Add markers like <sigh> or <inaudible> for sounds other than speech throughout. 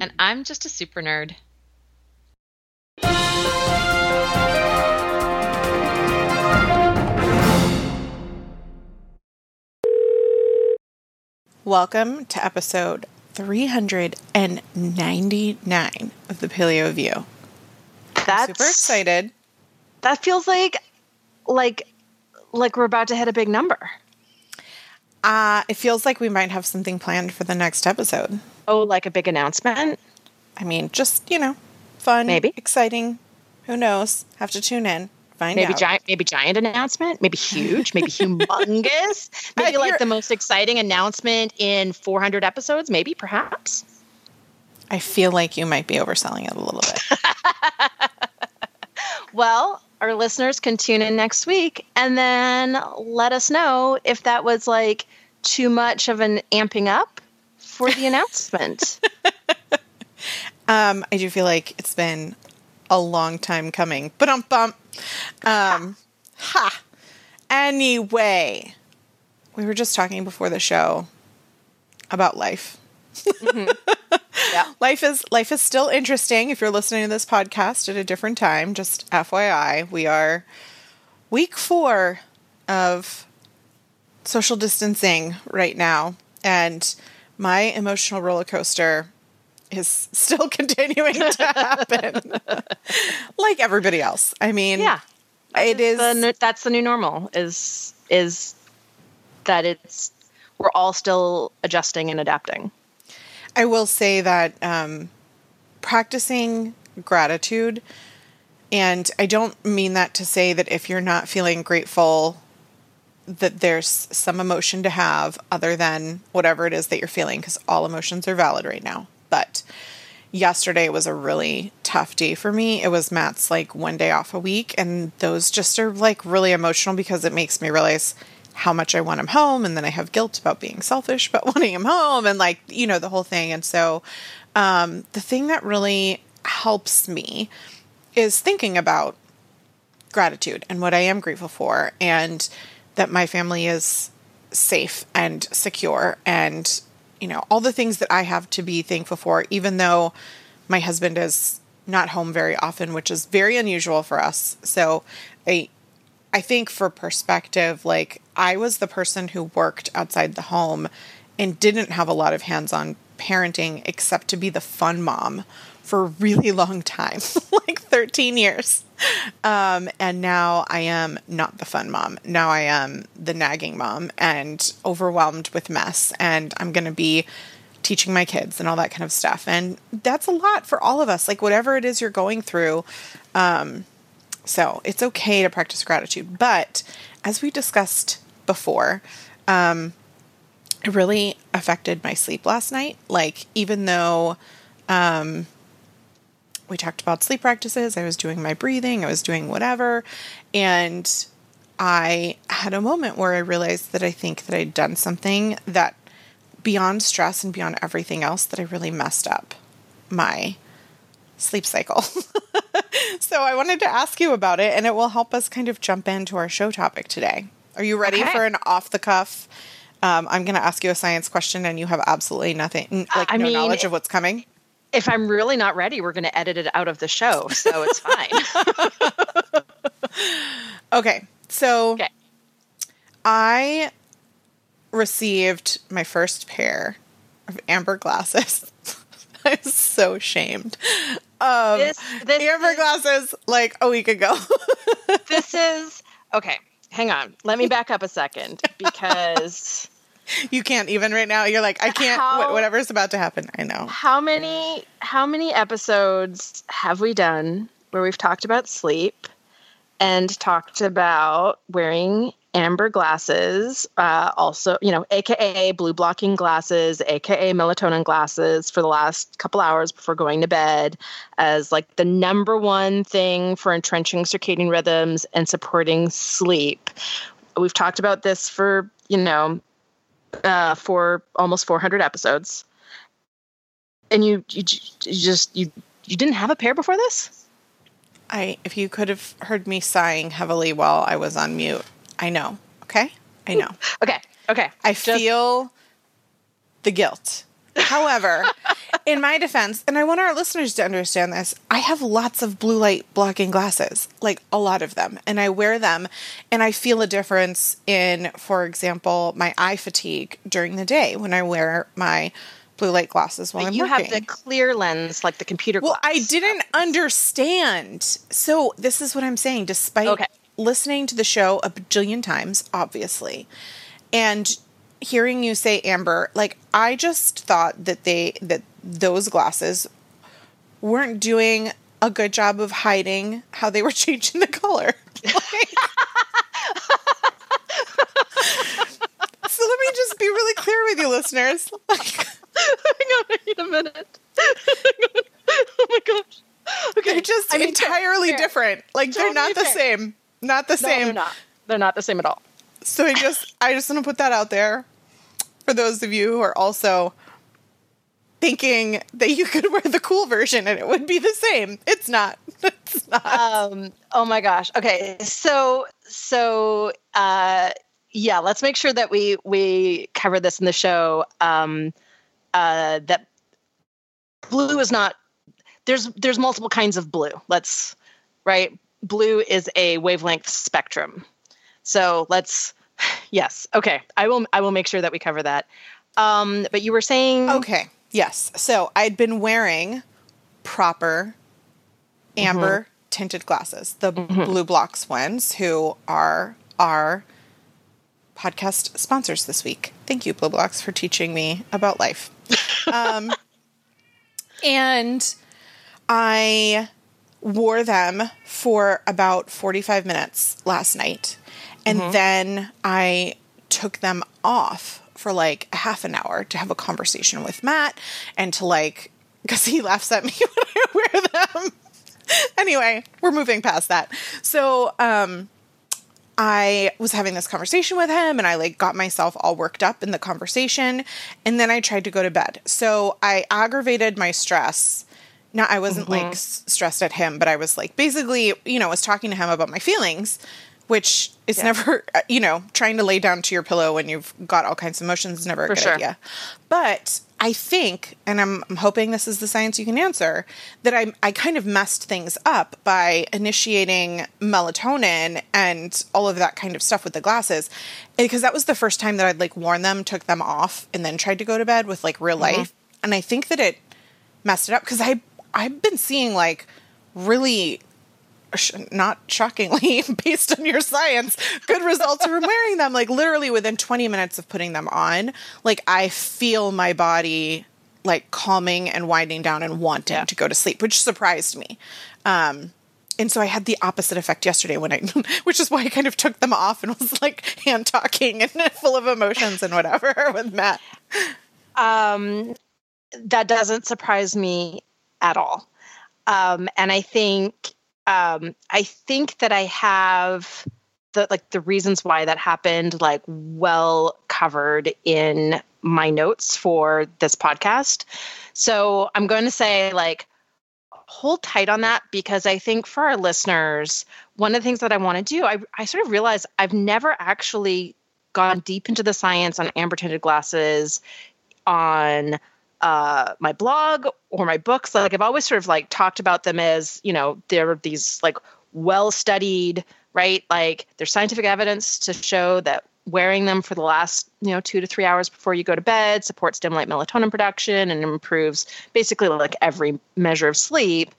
And I'm just a super nerd. Welcome to episode 399 of the Paleo View. That's Super excited. That feels like like like we're about to hit a big number. Uh, it feels like we might have something planned for the next episode. Oh, like a big announcement? I mean, just, you know, fun, Maybe. exciting. Who knows? Have to tune in. Find Maybe out. giant maybe giant announcement, maybe huge, maybe humongous. <laughs> Maybe like the most exciting announcement in 400 episodes, maybe perhaps. I feel like you might be overselling it a little bit. <laughs> Well, our listeners can tune in next week and then let us know if that was like too much of an amping up for the announcement. <laughs> Um, I do feel like it's been a long time coming. But um bump. Um ha. Anyway, we were just talking before the show about life. Mm-hmm. yeah. <laughs> Life is life is still interesting if you're listening to this podcast at a different time. Just FYI, we are week 4 of social distancing right now and my emotional roller coaster is <laughs> still <laughs> continuing to happen like everybody else. I mean, Yeah. it is the, that's the new normal is is that it's we're all still adjusting and adapting. I will say that um, practicing gratitude, and I don't mean that to say that if you're not feeling grateful, that there's some emotion to have other than whatever it is that you're feeling, because all emotions are valid right now. But yesterday was a really tough day for me. It was Matt's like one day off a week, and those just are like really emotional because it makes me realize how much I want him home, and then I have guilt about being selfish about <laughs> wanting him home, and like you know the whole thing. And so, um, the thing that really helps me is thinking about gratitude and what I am grateful for, and that my family is safe and secure, and you know all the things that I have to be thankful for, even though my husband is not home very often, which is very unusual for us. So I I think for perspective, like I was the person who worked outside the home and didn't have a lot of hands on parenting except to be the fun mom for a really <laughs> long time, <laughs> like 13 years. Um, and now I am not the fun mom. Now I am the nagging mom and overwhelmed with mess. And I'm going to be teaching my kids and all that kind of stuff. And that's a lot for all of us, like whatever it is you're going through. Um, so it's okay to practice gratitude. But as we discussed before, um, it really affected my sleep last night. Like, even though um, we talked about sleep practices, I was doing my breathing, I was doing whatever. And I had a moment where I realized that I think that I'd done something that beyond stress and beyond everything else that I really messed up my sleep cycle. <laughs> so I wanted to ask you about it and it will help us kind of jump into our show topic today. Are you ready Okay. for an off the cuff? Um, I'm going to ask you a science question and you have absolutely nothing, like I no mean, knowledge of what's coming. If I'm really not ready, we're going to edit it out of the show, so it's fine. <laughs> Okay. So okay. I received my first pair of amber glasses. <laughs> I'm so shamed. Um, This this amber is- glasses like a week ago. <laughs> this is okay. Hang on. Let me back up a second <laughs> because you can't even right now. You're like, I can't. How- wh- whatever's about to happen, I know. how many how many episodes have we done where we've talked about sleep and talked about wearing amber glasses, uh, also, you know, AKA blue blocking glasses, AKA melatonin glasses for the last couple hours before going to bed as like the number one thing for entrenching circadian rhythms and supporting sleep. We've talked about this for, you know, uh, for almost 400 episodes. And you, you, you just, you, you didn't have a pair before this? I if you could have heard me sighing heavily while I was on mute. I know. Okay? I know. <laughs> okay. Okay. I Just- feel the guilt. However, <laughs> in my defense, and I want our listeners to understand this, I have lots of blue light blocking glasses, like a lot of them, and I wear them and I feel a difference in, for example, my eye fatigue during the day when I wear my blue light glasses while but I'm you working. have the clear lens, like the computer. Well, I didn't understand. So this is what I'm saying. Despite okay. Listening to the show a bajillion times, obviously, and hearing you say Amber, like I just thought that they that those glasses weren't doing a good job of hiding how they were <laughs> changing the color. <laughs> So let me just be really clear with you, listeners. Like, Hang on, wait a minute. oh my gosh. Okay, they're just I mean, entirely fair. different. Like totally they're not the fair. same. Not the same. no. They're not. They're not the same at all. So I just I just want to put that out there for those of you who are also thinking that you could <laughs> wear the cool version and it would be the same. It's not. <laughs> It's not. Um, oh my gosh. Okay. So so uh yeah, let's make sure that we we cover this in the show. Um uh, that blue is not there's there's multiple kinds of blue. Let's right. Blue is a wavelength spectrum. So let's <sighs> yes. Okay. I will I will make sure that we cover that. Um, but you were saying Okay. Yes. So I'd been wearing proper amber mm-hmm. tinted glasses, the mm-hmm. BluBlox ones, who are our podcast sponsors this week. Thank you, BluBlox, for teaching me about life. <laughs> um, and I wore them for about 45 minutes last night. And mm-hmm. then I took them off for like a half an hour to have a conversation with Matt and to like, <laughs> because he laughs at me <laughs> when I wear them. anyway, we're moving past that. So, um, I was having this conversation with him and I like got myself all worked up in the conversation and then I tried to go to bed. So I aggravated my stress. Not I wasn't mm-hmm. like s- stressed at him, but I was like basically, you know, was talking to him about my feelings, which is yeah. never, <laughs> uh, you know, trying to lay down to your pillow when you've got all kinds of emotions is never a For good sure. idea. But I think, and I'm, I'm, hoping this is the science you can answer, that I, I kind of messed things up by initiating melatonin and all of that kind of stuff with the glasses. Because that was the first time that I'd like worn them, took them off, and then tried to go to bed with like real mm-hmm. life. And I think that it messed it up because I I've been seeing like really not shockingly, <laughs> based on your science, good results from wearing them. Like literally within 20 minutes of putting them on, like I feel my body like calming and winding down and wanting yeah. to go to sleep, which surprised me. Um, and so I had the opposite effect yesterday when I, <laughs> which is why I kind of took them off and <laughs> was like hand talking and full of emotions and whatever with Matt. Um, that doesn't surprise me at all. Um, and I think um, I think that I have the like the reasons why that happened like well covered in my notes for this podcast. So I'm going to say like hold tight on that because I think for our listeners, one of the things that I want to do, I, I sort of realized I've never actually gone deep into the science on amber tinted glasses on uh, my blog or my books. Like i've always sort of like talked about them as you know they're these like well studied right? Like there's scientific evidence to show that wearing them for the last you know two to three hours before you go to bed supports dim light melatonin production and improves basically like every measure of sleep.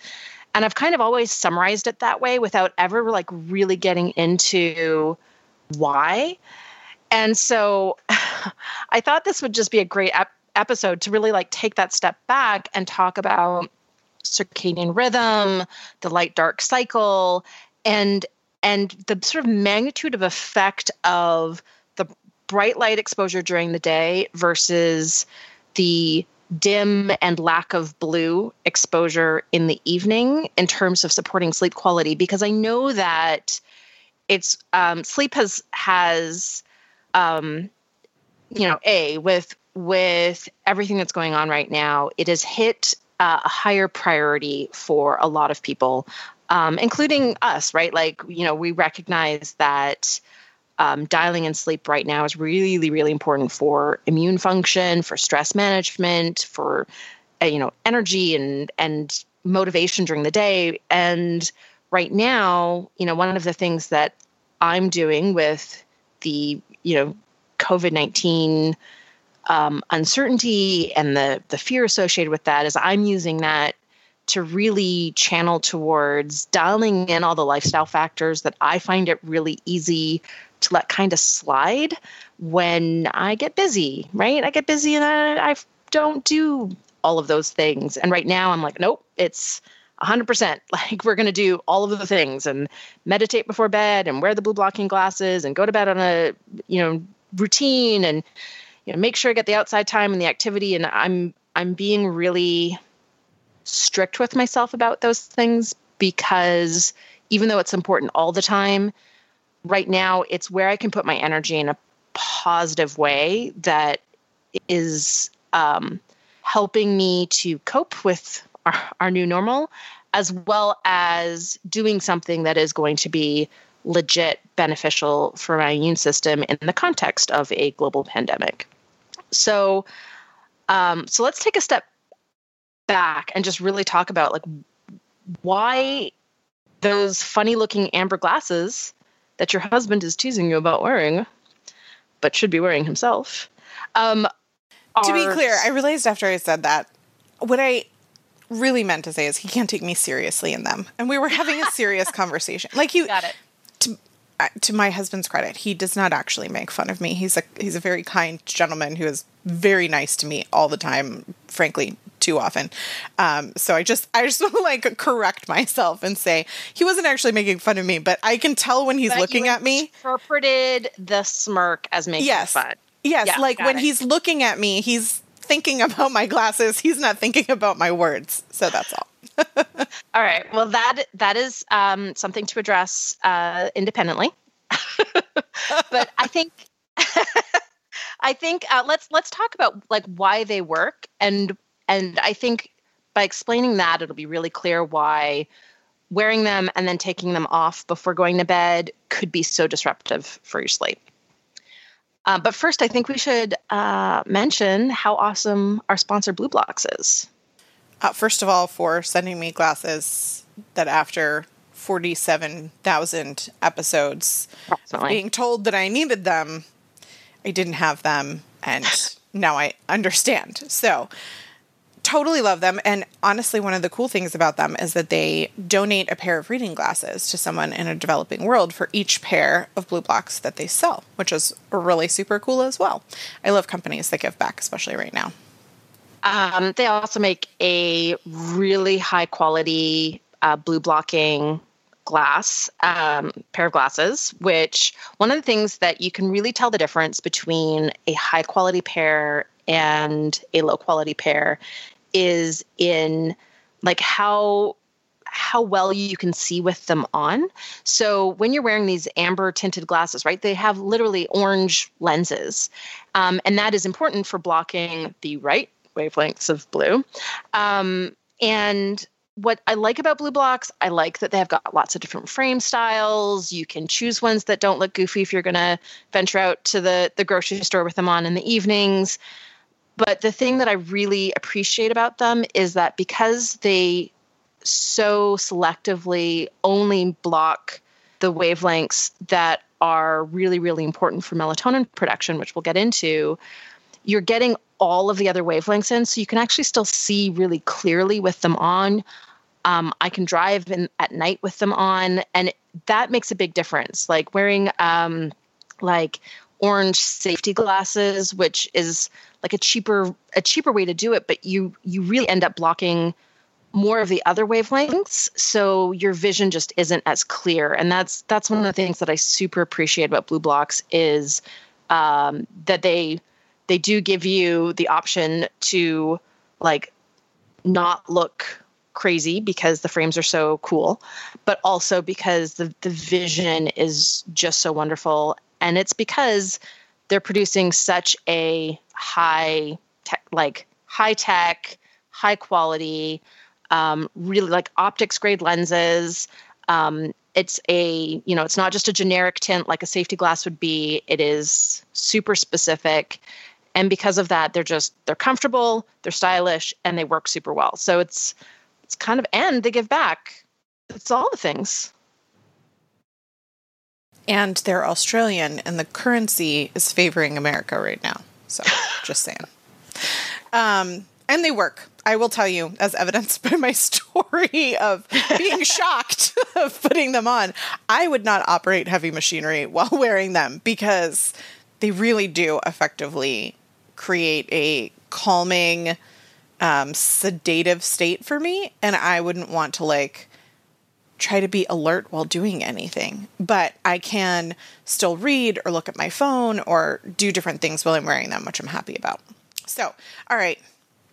And i've kind of always summarized it that way without ever like really getting into why. And so <laughs> i thought this would just be a great ep- episode to really like take that step back and talk about circadian rhythm, the light dark cycle, and and the sort of magnitude of effect of the bright light exposure during the day versus the dim and lack of blue exposure in the evening in terms of supporting sleep quality. Because i know that it's um, sleep has has um, you know a with with everything that's going on right now it has hit uh, a higher priority for a lot of people um, including us right? Like you know we recognize that um, dialing in sleep right now is really really important for immune function for stress management for uh, you know energy and and motivation during the day. And right now you know one of the things that i'm doing with the you know covid-19 um, uncertainty and the the fear associated with that is i'm using that to really channel towards dialing in all the lifestyle factors that i find it really easy to let kind of slide when I get busy, right? I get busy and I, I don't do all of those things. And right now I'm like, nope, it's 100%. <laughs> Like we're going to do all of the things and meditate before bed and wear the blue blocking glasses and go to bed on a, you know, routine and you know, make sure I get the outside time and the activity and I'm I'm being really strict with myself about those things because even though it's important all the time, right now it's where I can put my energy in a positive way that is um, helping me to cope with our, our new normal, as well as doing something that is going to be legit beneficial for my immune system in the context of a global pandemic. So, um, so let's take a step back and just really talk about like why those funny looking amber glasses that your husband is teasing you about wearing, but should be wearing himself. Um, are... To be clear, I realized after I said that, what I really meant to say is he can't take me seriously in them. And we were having a serious <laughs> conversation. Like you got it. To, uh, to my husband's credit, he does not actually make fun of me. He's a he's a very kind gentleman who is very nice to me all the time. Frankly, too often. Um, so I just I just <laughs> want to like correct myself and say he wasn't actually making fun of me, but I can tell when he's but looking at me. Interpreted the smirk as making yes. fun. Yes, yeah, like when it. he's looking at me, he's thinking <laughs> about my glasses. He's not thinking about my words. So that's all. <laughs> all right. Well, that that is um, something to address uh, independently. <laughs> but I think <laughs> I think uh, let's let's talk about like why they work and and I think by explaining that, it'll be really clear why wearing them and then taking them off before going to bed could be so disruptive for your sleep. Uh, but first, I think we should uh, mention how awesome our sponsor BluBlox is. Uh, first of all, for sending me glasses that after 47,000 episodes being told that I needed them, I didn't have them, and <laughs> now I understand. So, totally love them. And honestly, one of the cool things about them is that they donate a pair of reading glasses to someone in a developing world for each pair of BluBlox that they sell, which is really super cool as well. I love companies that give back, especially right now. Um, they also make a really high quality uh, blue blocking glass um, pair of glasses which one of the things that you can really tell the difference between a high quality pair and a low quality pair is in like how how well you can see with them on. So when you're wearing these amber tinted glasses, right, they have literally orange lenses, um, and that is important for blocking the right wavelengths of blue. Um, and what I like about BluBlox, I like that they have got lots of different frame styles. You can choose ones that don't look goofy if you're going to venture out to the the grocery store with them on in the evenings. But the thing that I really appreciate about them is that because they so selectively only block the wavelengths that are really, really important for melatonin production, which we'll get into, you're getting all of the other wavelengths in. So you can actually still see really clearly with them on. Um, I can drive in at night with them on, and that makes a big difference. Like wearing um, like orange safety glasses, which is like a cheaper a cheaper way to do it, but you you really end up blocking more of the other wavelengths so your vision just isn't as clear and that's that's one of the things that i super appreciate about BluBlox is um, that they they do give you the option to like not look crazy because the frames are so cool but also because the, the vision is just so wonderful and it's because they're producing such a high tech like high tech high quality um, really like optics grade lenses. Um, it's a you know it's not just a generic tint like a safety glass would be. It is super specific, and because of that, they're just they're comfortable, they're stylish, and they work super well. So it's it's kind of and they give back. It's all the things. And they're Australian, and the currency is favoring America right now. So <laughs> just saying. Um, and they work. I will tell you, as evidenced by my <laughs> story of being <laughs> shocked of putting them on, I would not operate heavy machinery while wearing them because they really do effectively create a calming, um, sedative state for me. And I wouldn't want to like try to be alert while doing anything. But I can still read or look at my phone or do different things while I'm wearing them, which I'm happy about. So, all right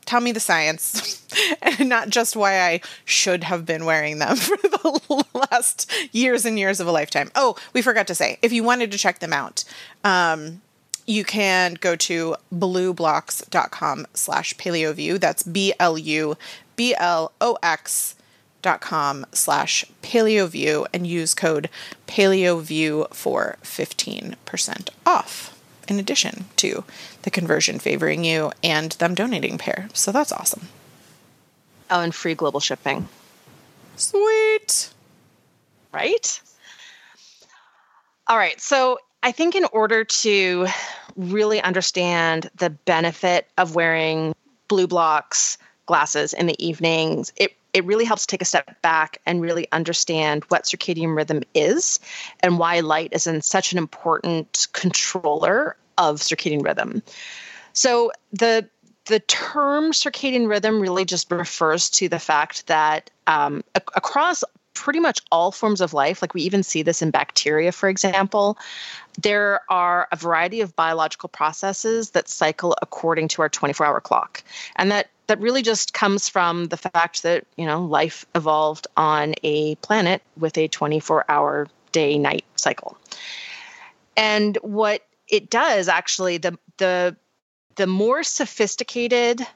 tell me the science <laughs> and not just why I should have been wearing them <laughs> for the last years and years of a lifetime. Oh, we forgot to say, if you wanted to check them out, um, you can go to blublox.com slash paleoview. That's B L U B L O X dot com slash paleoview and use code paleoview for 15% off in addition to the conversion favoring you and them donating pair. So that's awesome. Oh, and free global shipping. Sweet. Right? All right. So I think in order to really understand the benefit of wearing BluBlox glasses in the evenings, it it really helps take a step back and really understand what circadian rhythm is and why light is in such an important controller of circadian rhythm. So the the term circadian rhythm really just refers to the fact that um, a- across pretty much all forms of life, like we even see this in bacteria, for example, there are a variety of biological processes that cycle according to our 24 hour clock. And that that really just comes from the fact that you know life evolved on a planet with a 24 hour day night cycle and what it does actually the the the more sophisticated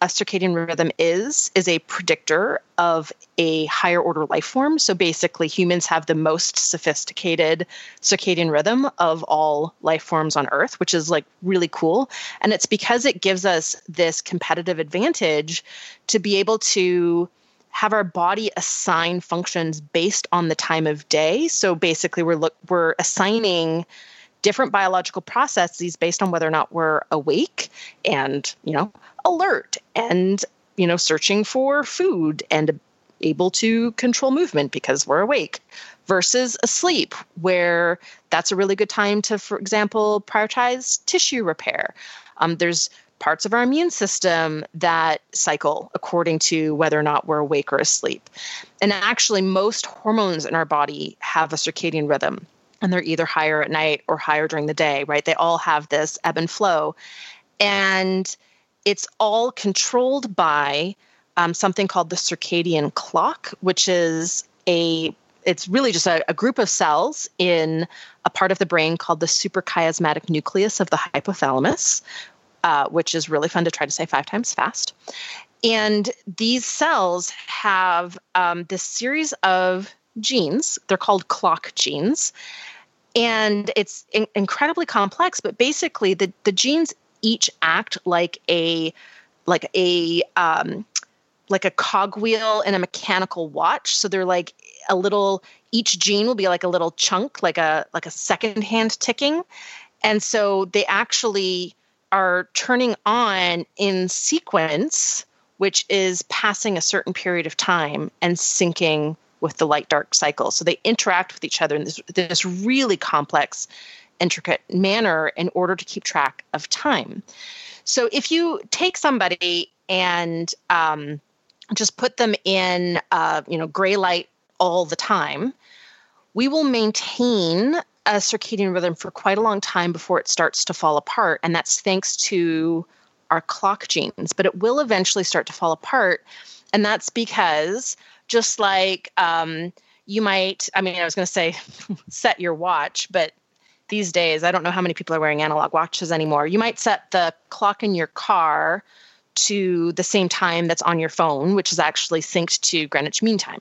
a circadian rhythm is is a predictor of a higher order life form. So basically humans have the most sophisticated circadian rhythm of all life forms on earth which is like really cool. And it's because it gives us this competitive advantage to be able to have our body assign functions based on the time of day. So basically we're look we're assigning different biological processes based on whether or not we're awake and you know alert and you know searching for food and able to control movement because we're awake versus asleep where that's a really good time to for example prioritize tissue repair. Um, there's parts of our immune system that cycle according to whether or not we're awake or asleep. And actually most hormones in our body have a circadian rhythm and they're either higher at night or higher during the day right they all have this ebb and flow and it's all controlled by um, something called the circadian clock, which is a it's really just a, a, group of cells in a part of the brain called the suprachiasmatic nucleus of the hypothalamus, uh, which is really fun to try to say five times fast. And these cells have um, this series of genes. They're called clock genes. And it's in- incredibly complex, but basically, the, the genes each act like a like a um, like a cogwheel in a mechanical watch. So they're like a little each gene will be like a little chunk, like a like a second hand ticking. And so they actually are turning on in sequence, which is passing a certain period of time and syncing with the light dark cycle. So they interact with each other in this, this really complex intricate manner in order to keep track of time. So if you take somebody and um, just put them in, uh, you know, gray light all the time, we will maintain a circadian rhythm for quite a long time before it starts to fall apart. And that's thanks to our clock genes, but it will eventually start to fall apart. And that's because just like um, you might, I mean, I was going to say <laughs> set your watch, but these days, I don't know how many people are wearing analog watches anymore. You might set the clock in your car to the same time that's on your phone, which is actually synced to Greenwich Mean Time,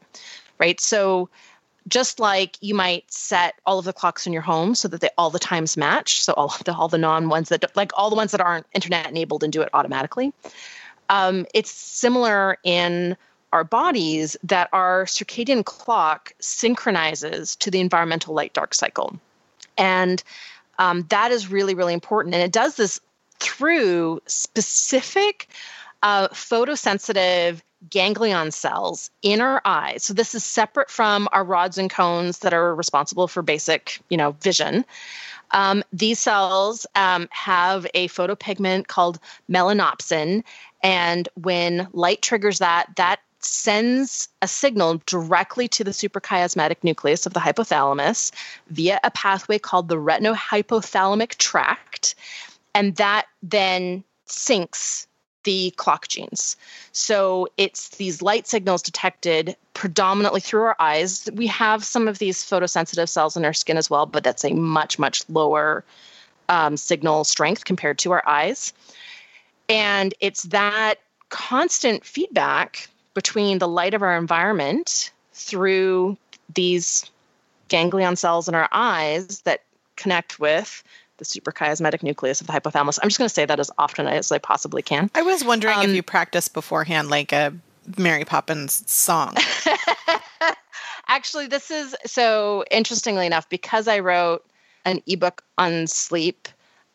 right? So just like you might set all of the clocks in your home so that they all the times match, so all the all the non ones that like all the ones that aren't internet enabled and do it automatically. Um, it's similar in our bodies that our circadian clock synchronizes to the environmental light dark cycle, and um, that is really really important. And it does this through specific uh, photosensitive ganglion cells in our eyes. So this is separate from our rods and cones that are responsible for basic, you know, vision. Um, these cells um, have a photopigment called melanopsin, and when light triggers that, that sends a signal directly to the suprachiasmatic nucleus of the hypothalamus via a pathway called the retinohypothalamic tract, and that then syncs the clock genes. So it's these light signals detected predominantly through our eyes. We have some of these photosensitive cells in our skin as well, but that's a much, much lower um, signal strength compared to our eyes. And it's that constant feedback between the light of our environment through these ganglion cells in our eyes that connect with the suprachiasmatic nucleus of the hypothalamus. I'm just going to say that as often as I possibly can. I was wondering um, if you practiced beforehand, like a Mary Poppins song. <laughs> Actually, this is so interestingly enough, because I wrote an ebook on sleep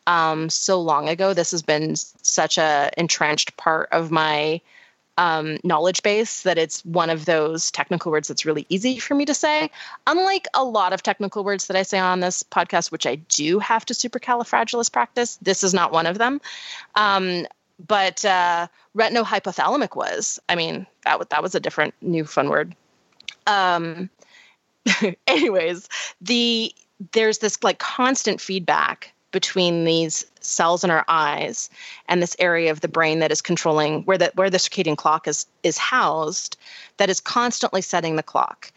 um, so long ago, this has been such a entrenched part of my um, knowledge base that it's one of those technical words that's really easy for me to say. Unlike a lot of technical words that I say on this podcast, which I do have to supercalifragilistic practice, this is not one of them. Um, but uh, retinohypothalamic was. I mean, that was that was a different new fun word. Um, <laughs> anyways, the there's this like constant feedback between these cells in our eyes and this area of the brain that is controlling where the where the circadian clock is is housed that is constantly setting the clock.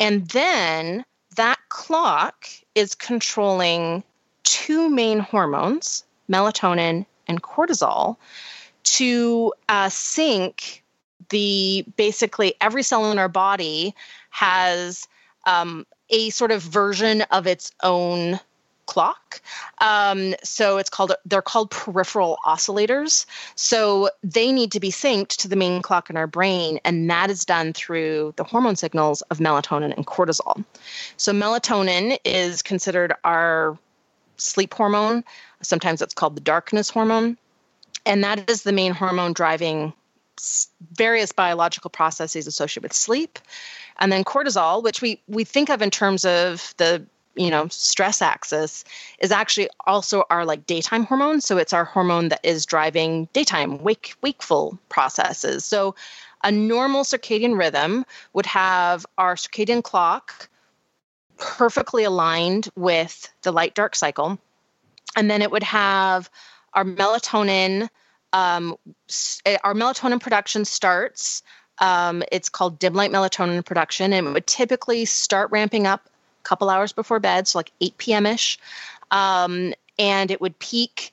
And then that clock is controlling two main hormones melatonin and cortisol to uh, sync the basically every cell in our body has um, a sort of version of its own clock. Um, so it's called they're called peripheral oscillators. So they need to be synced to the main clock in our brain, and that is done through the hormone signals of melatonin and cortisol. So melatonin is considered our sleep hormone. Sometimes it's called the darkness hormone, and that is the main hormone driving various biological processes associated with sleep and then cortisol which we we think of in terms of the you know stress axis is actually also our like daytime hormone. So it's our hormone that is driving daytime wake wakeful processes. So a normal circadian rhythm would have our circadian clock perfectly aligned with the light dark cycle. And then it would have our melatonin um, eh, our melatonin production starts um, it's called dim light melatonin production. And it would typically start ramping up couple hours before bed, so like 8 p.m. ish. Um, and it would peak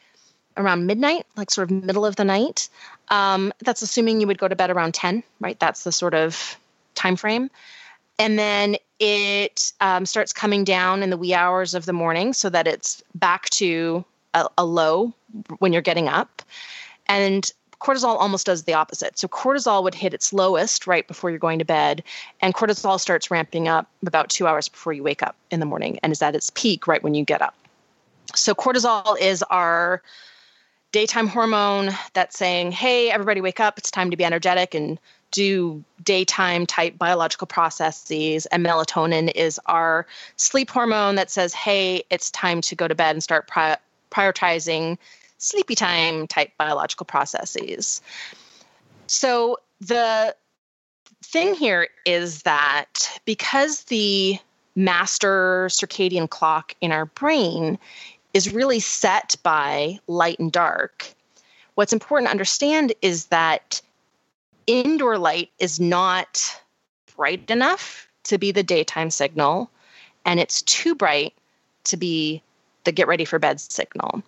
around midnight, like sort of middle of the night. Um, that's assuming you would go to bed around 10, right? That's the sort of time frame. And then it um, starts coming down in the wee hours of the morning so that it's back to a, a low when you're getting up. And cortisol almost does the opposite. So cortisol would hit its lowest right before you're going to bed, and cortisol starts ramping up about two hours before you wake up in the morning and is at its peak right when you get up. So cortisol is our daytime hormone that's saying, hey, everybody wake up, it's time to be energetic and do daytime type biological processes. And melatonin is our sleep hormone that says, hey, it's time to go to bed and start pri- prioritizing sleepy time type biological processes. So the thing here is that because the master circadian clock in our brain is really set by light and dark, what's important to understand is that indoor light is not bright enough to be the daytime signal, and it's too bright to be the get ready for bed signal.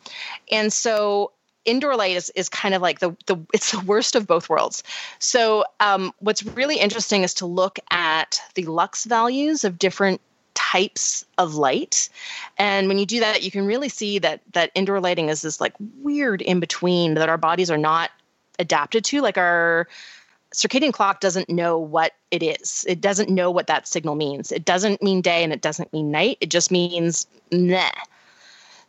And so indoor light is, is kind of like the, the it's the worst of both worlds. So um, what's really interesting is to look at the lux values of different types of light. And when you do that you can really see that that indoor lighting is this like weird in between that our bodies are not adapted to. Like our circadian clock doesn't know what it is. It doesn't know what that signal means. It doesn't mean day and it doesn't mean night. It just means nah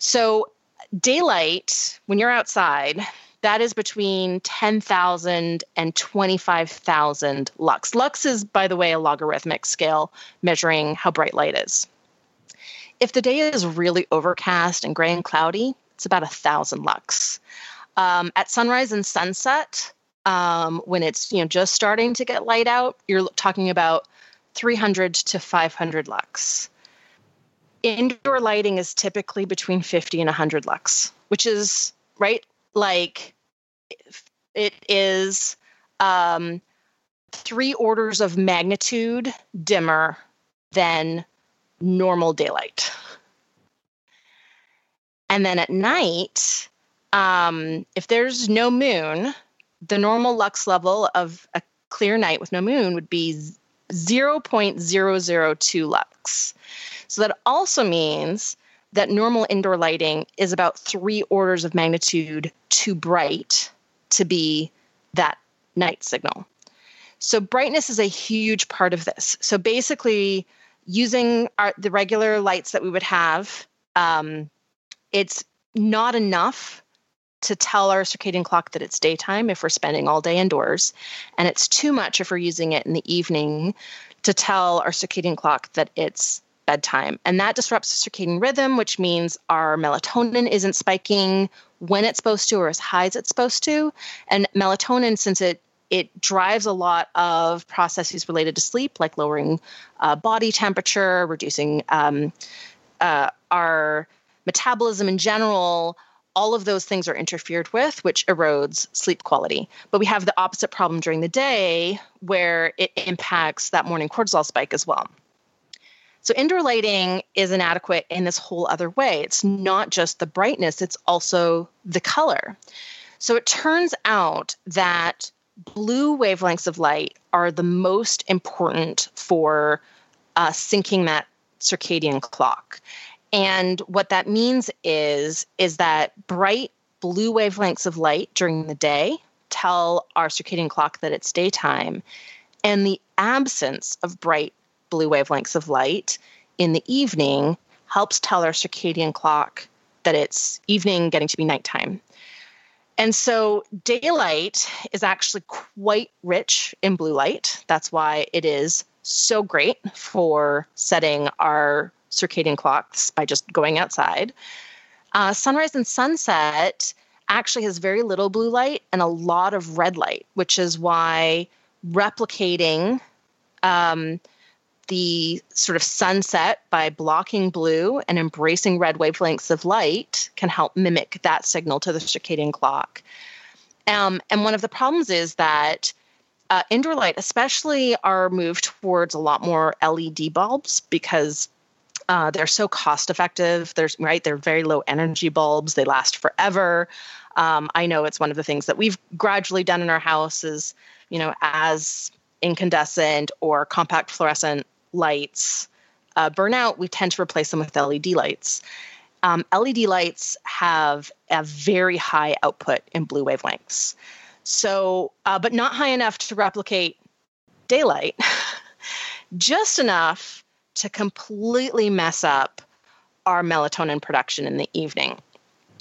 so daylight, when you're outside, that is between 10,000 and 25,000 lux. Lux is, by the way, a logarithmic scale measuring how bright light is. If the day is really overcast and gray and cloudy, it's about a thousand lux. Um, at sunrise and sunset, um, when it's you know just starting to get light out, you're talking about 300 to 500 lux indoor lighting is typically between 50 and 100 lux, which is right like it is um, three orders of magnitude dimmer than normal daylight. And then at night, um, if there's no moon, the normal lux level of a clear night with no moon would be 0.002 lux. So that also means that normal indoor lighting is about three orders of magnitude too bright to be that night signal. So brightness is a huge part of this. So basically, using our, the regular lights that we would have, um, it's not enough to tell our circadian clock that it's daytime if we're spending all day indoors, and it's too much if we're using it in the evening to tell our circadian clock that it's bedtime. And that disrupts the circadian rhythm, which means our melatonin isn't spiking when it's supposed to or as high as it's supposed to. And melatonin, since it it drives a lot of processes related to sleep, like lowering uh, body temperature, reducing um, uh, our metabolism in general. All of those things are interfered with, which erodes sleep quality. But we have the opposite problem during the day where it impacts that morning cortisol spike as well. So indoor lighting is inadequate in this whole other way. It's not just the brightness, it's also the color. So it turns out that blue wavelengths of light are the most important for uh, syncing that circadian clock. And what that means is is that bright blue wavelengths of light during the day tell our circadian clock that it's daytime, and the absence of bright blue wavelengths of light in the evening helps tell our circadian clock that it's evening getting to be nighttime. And so daylight is actually quite rich in blue light. That's why it is so great for setting our circadian clocks by just going outside. Uh, sunrise and sunset actually has very little blue light and a lot of red light, which is why replicating um, the sort of sunset by blocking blue and embracing red wavelengths of light can help mimic that signal to the circadian clock. Um, and one of the problems is that uh, indoor light, especially, are moved towards a lot more LED bulbs because uh, they're so cost effective. There's right, they're very low energy bulbs. They last forever. Um, I know it's one of the things that we've gradually done in our house is, you know, as incandescent or compact fluorescent lights uh, burn out, we tend to replace them with LED lights. Um, LED lights have a very high output in blue wavelengths. So, uh, but not high enough to replicate daylight, <laughs> just enough to completely mess up our melatonin production in the evening.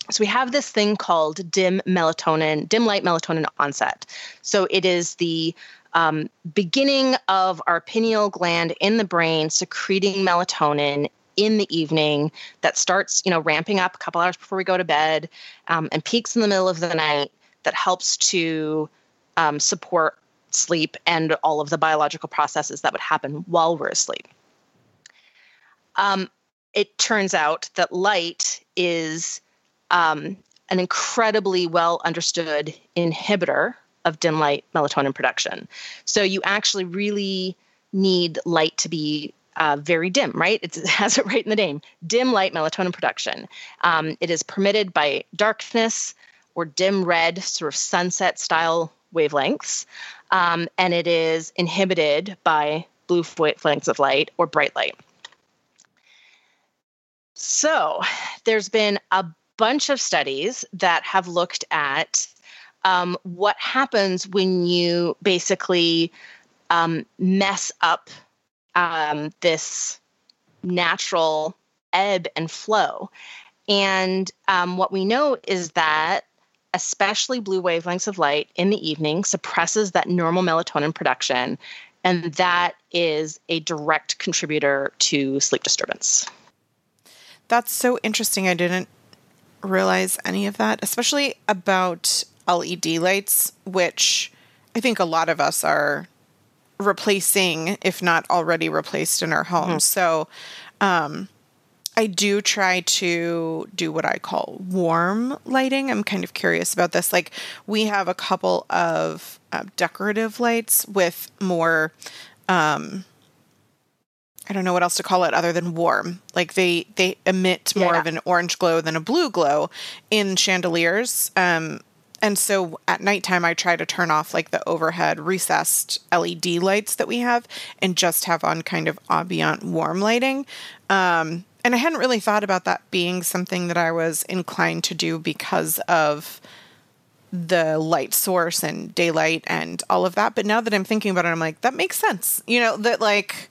So we have this thing called dim melatonin, dim light melatonin onset. So it is the um, beginning of our pineal gland in the brain secreting melatonin in the evening that starts, you know, ramping up a couple hours before we go to bed um, and peaks in the middle of the night that helps to um, support sleep and all of the biological processes that would happen while we're asleep. Um, it turns out that light is um, an incredibly well understood inhibitor of dim light melatonin production. So you actually really need light to be uh, very dim, right? <laughs> It has it right in the name dim light melatonin production. Um, it is permitted by darkness or dim red, sort of sunset style wavelengths. Um, and it is inhibited by blue wavelengths of light or bright light. So there's been a bunch of studies that have looked at um, what happens when you basically um, mess up um, this natural ebb and flow. And um, what we know is that especially blue wavelengths of light in the evening suppresses that normal melatonin production and that is a direct contributor to sleep disturbance that's so interesting i didn't realize any of that especially about led lights which i think a lot of us are replacing if not already replaced in our homes mm-hmm. so um, I do try to do what I call warm lighting. I'm kind of curious about this. Like, we have a couple of uh, decorative lights with more, um, I don't know what else to call it other than warm. Like they they emit more yeah. of an orange glow than a blue glow in chandeliers. Um, and so at nighttime, I try to turn off like the overhead recessed LED lights that we have and just have on kind of ambient warm lighting. Um, and I hadn't really thought about that being something that I was inclined to do because of the light source and daylight and all of that. But now that I'm thinking about it, I'm like, that makes sense. You know, that like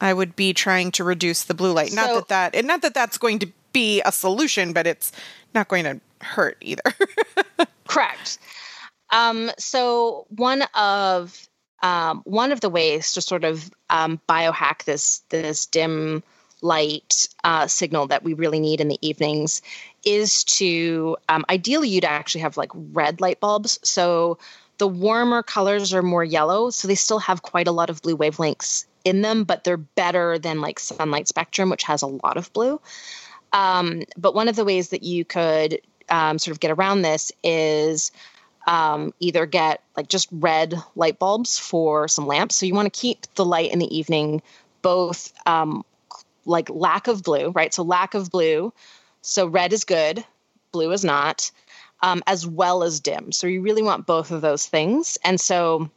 I would be trying to reduce the blue light. So, not that that, and not that that's going to be a solution, but it's not going to hurt either. <laughs> correct. Um, so one of um, one of the ways to sort of um, biohack this this dim light uh, signal that we really need in the evenings is to um, ideally you'd actually have like red light bulbs. So the warmer colors are more yellow, so they still have quite a lot of blue wavelengths in them, but they're better than like sunlight spectrum, which has a lot of blue. Um, but one of the ways that you could um, sort of get around this is um, either get like just red light bulbs for some lamps. So you want to keep the light in the evening both um, like lack of blue, right? So lack of blue. So red is good, blue is not, um, as well as dim. So you really want both of those things. And so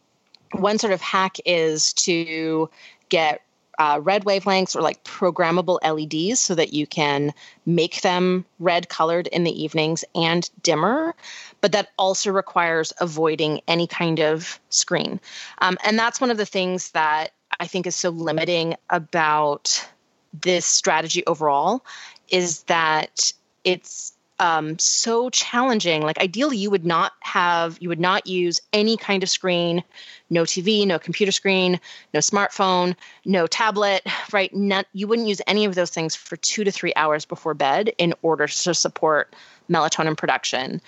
one sort of hack is to get uh, red wavelengths or like programmable LEDs so that you can make them red colored in the evenings and dimmer. But that also requires avoiding any kind of screen. Um, and that's one of the things that I think is so limiting about this strategy overall is that it's um, so challenging. Like ideally, you would not have, you would not use any kind of screen, no TV, no computer screen, no smartphone, no tablet, <laughs> right? You wouldn't use any of those things for two to three hours before bed in order to support melatonin production.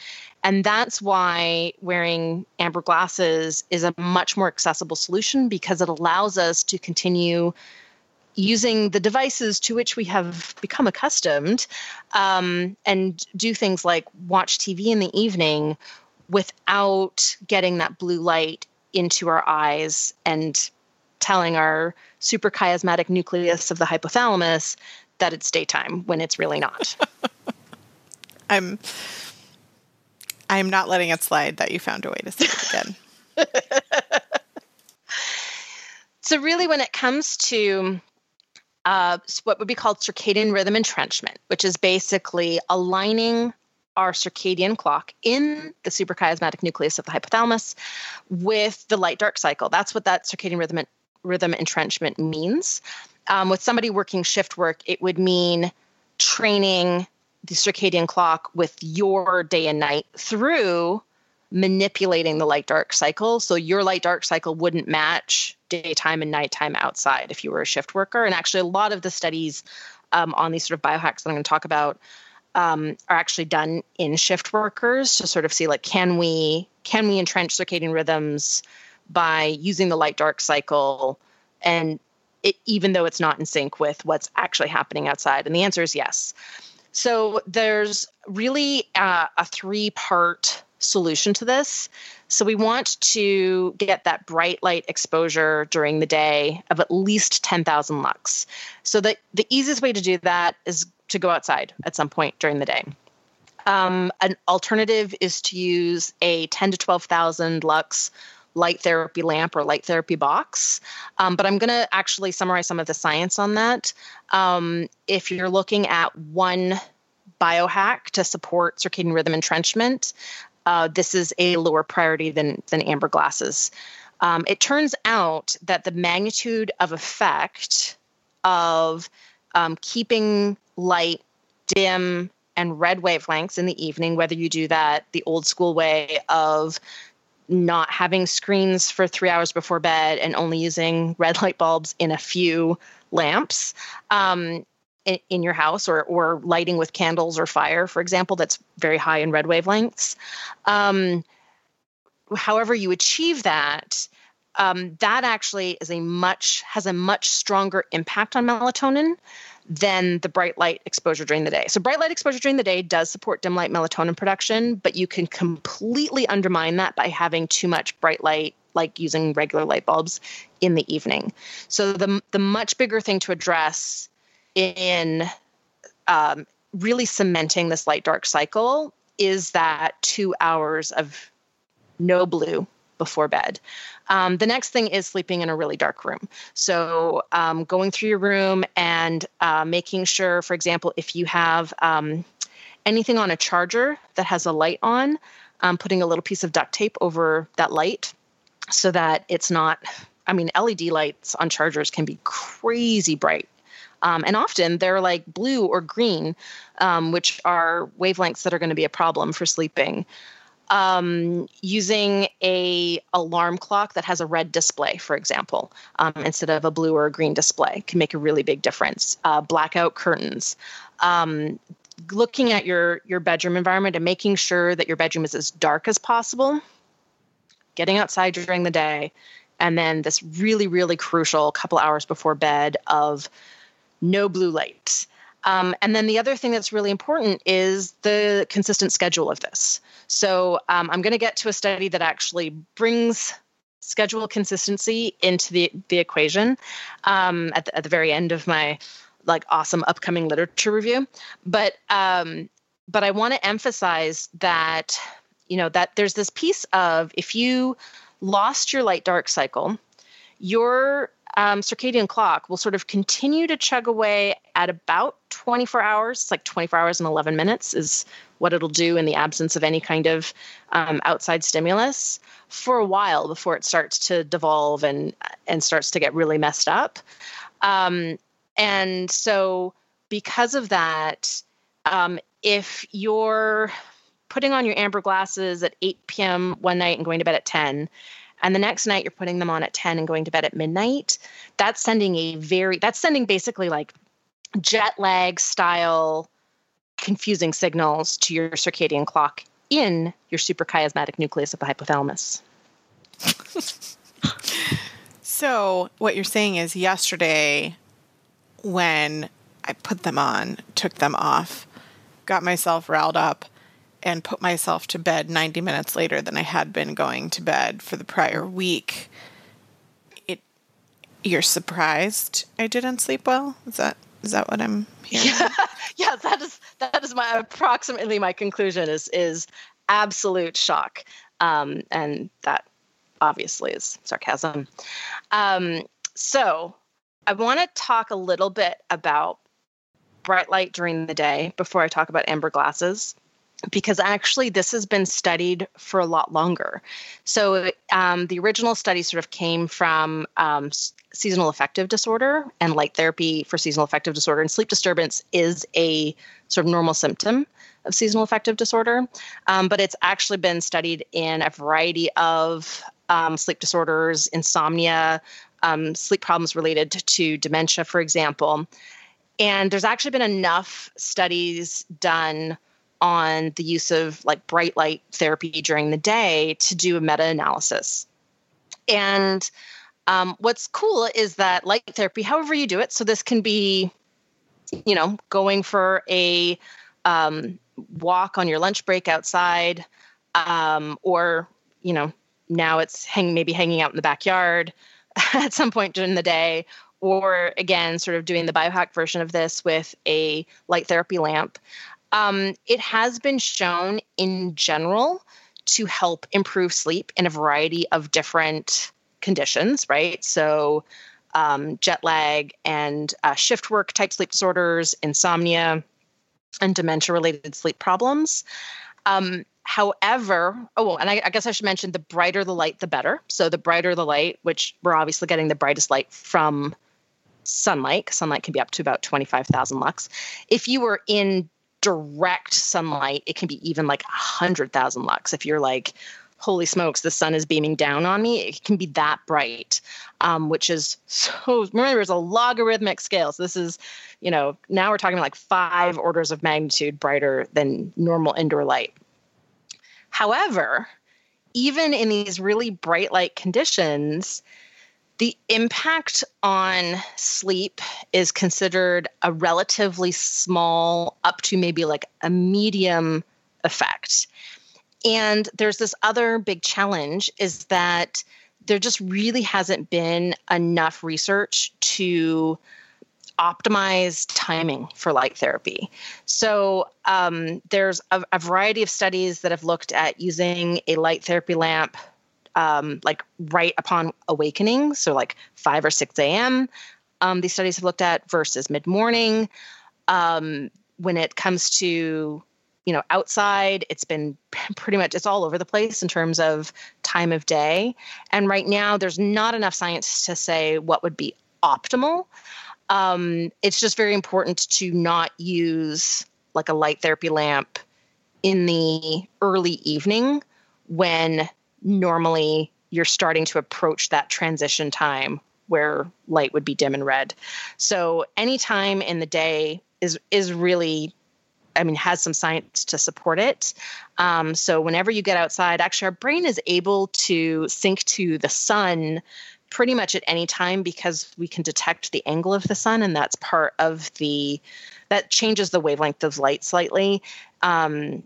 And that's why wearing amber glasses is a much more accessible solution because it allows us to continue using the devices to which we have become accustomed um, and do things like watch TV in the evening without getting that blue light into our eyes and telling our suprachiasmatic nucleus of the hypothalamus that it's daytime when it's really not. <laughs> I'm I'm not letting it slide that you found a way to say it again. <laughs> so really when it comes to uh, what would be called circadian rhythm entrenchment, which is basically aligning our circadian clock in the suprachiasmatic nucleus of the hypothalamus with the light dark cycle. That's what that circadian rhythm rhythm entrenchment means. Um, with somebody working shift work, it would mean training the circadian clock with your day and night through manipulating the light dark cycle. So your light dark cycle wouldn't match daytime and nighttime outside if you were a shift worker. And actually, a lot of the studies um, on these sort of biohacks that I'm going to talk about um, are actually done in shift workers to sort of see like can we can we entrench circadian rhythms by using the light dark cycle and it, even though it's not in sync with what's actually happening outside? And the answer is yes. So there's really uh, a three part solution to this. So we want to get that bright light exposure during the day of at least 10,000 lux. So the, the easiest way to do that is to go outside at some point during the day. Um, an alternative is to use a 10 to 12,000 lux light therapy lamp or light therapy box. Um, but I'm going to actually summarize some of the science on that. Um, if you're looking at one biohack to support circadian rhythm entrenchment, uh, this is a lower priority than, than amber glasses. Um, it turns out that the magnitude of effect of um, keeping light dim and red wavelengths in the evening, whether you do that the old school way of not having screens for three hours before bed and only using red light bulbs in a few lamps um, in, your house or, or lighting with candles or fire, for example, that's very high in red wavelengths. Um, however, you achieve that. Um, that actually is a much has a much stronger impact on melatonin than the bright light exposure during the day. So, bright light exposure during the day does support dim light melatonin production, but you can completely undermine that by having too much bright light, like using regular light bulbs in the evening. So, the, the much bigger thing to address in um, really cementing this light dark cycle is that two hours of no blue before bed. Um, the next thing is sleeping in a really dark room. So, um, going through your room and uh, making sure, for example, if you have um, anything on a charger that has a light on, um, putting a little piece of duct tape over that light so that it's not. I mean, LED lights on chargers can be crazy bright. Um, and often they're like blue or green, um, which are wavelengths that are going to be a problem for sleeping um, using a alarm clock that has a red display, for example, um, instead of a blue or a green display, can make a really big difference. Uh, blackout curtains. Um, looking at your your bedroom environment and making sure that your bedroom is as dark as possible. Getting outside during the day, and then this really really crucial couple hours before bed of no blue light. Um, and then the other thing that's really important is the consistent schedule of this. So um, I'm going to get to a study that actually brings schedule consistency into the, the equation um, at, the, at the very end of my like awesome upcoming literature review. But um, but I want to emphasize that you know that there's this piece of if you lost your light dark cycle, your um, circadian clock will sort of continue to chug away at about 24 hours. It's like 24 hours and 11 minutes is what it'll do in the absence of any kind of um, outside stimulus for a while before it starts to devolve and and starts to get really messed up. Um, and so, because of that, um, if you're putting on your amber glasses at 8 p.m. one night and going to bed at 10, and the next night you're putting them on at 10 and going to bed at midnight. That's sending a very that's sending basically like jet lag style confusing signals to your circadian clock in your suprachiasmatic nucleus of the hypothalamus. <laughs> So what you're saying is yesterday when i put them on took them off got myself riled up and put myself to bed 90 minutes later than I had been going to bed for the prior week. It you're surprised I didn't sleep well? Is that is that what I'm hearing? Yeah, <laughs> yeah that is that is my approximately my conclusion is is absolute shock. Um, and that obviously is sarcasm. Um, so I want to talk a little bit about bright light during the day before I talk about amber glasses because actually this has been studied for a lot longer. So um, the original study sort of came from um, seasonal affective disorder and light therapy for seasonal affective disorder, and sleep disturbance is a sort of normal symptom of seasonal affective disorder, um, but it's actually been studied in a variety of um, sleep disorders, insomnia, um, sleep problems related to dementia, for example. And there's actually been enough studies done on the use of like bright light therapy during the day to do a meta analysis. And um, what's cool is that light therapy, however you do it, so this can be, you know, going for a um, walk on your lunch break outside, um, or you know, now it's hang maybe hanging out in the backyard <laughs> at some point during the day, or again, sort of doing the biohack version of this with a light therapy lamp. Um, it has been shown in general to help improve sleep in a variety of different conditions, right? So, um, jet lag and uh, shift work type sleep disorders, insomnia, and dementia related sleep problems. Um, however, oh, and I, I, guess I should mention the brighter the light, the better. So, the brighter the light, which we're obviously getting the brightest light from sunlight, sunlight can be up to about 25,000 lux. If you were in direct sunlight, it can be even like 100,000 lux. If you're like, holy smokes, the sun is beaming down on me, it can be that bright, um, which is so, remember, it's a logarithmic scale. So this is, you know, now we're talking like five orders of magnitude brighter than normal indoor light. However, even in these really bright light conditions, the impact on sleep is considered a relatively small, up to maybe like a medium effect. And there's this other big challenge is that there just really hasn't been enough research to optimize timing for light therapy. So um, there's a, a, variety of studies that have looked at using a light therapy lamp um, like right upon awakening, so like 5 or 6 a.m. Um, these studies have looked at versus mid morning. Um, when it comes to you know outside it's been <laughs> pretty much it's all over the place in terms of time of day and right now there's not enough science to say what would be optimal um, it's just very important to not use like a light therapy lamp in the early evening when normally you're starting to approach that transition time where light would be dim and red so any time in the day is is really I mean, has some science to support it. Um, so whenever you get outside, actually, our brain is able to sync to the sun pretty much at any time because we can detect the angle of the sun, and that's part of the that changes the wavelength of light slightly. Um,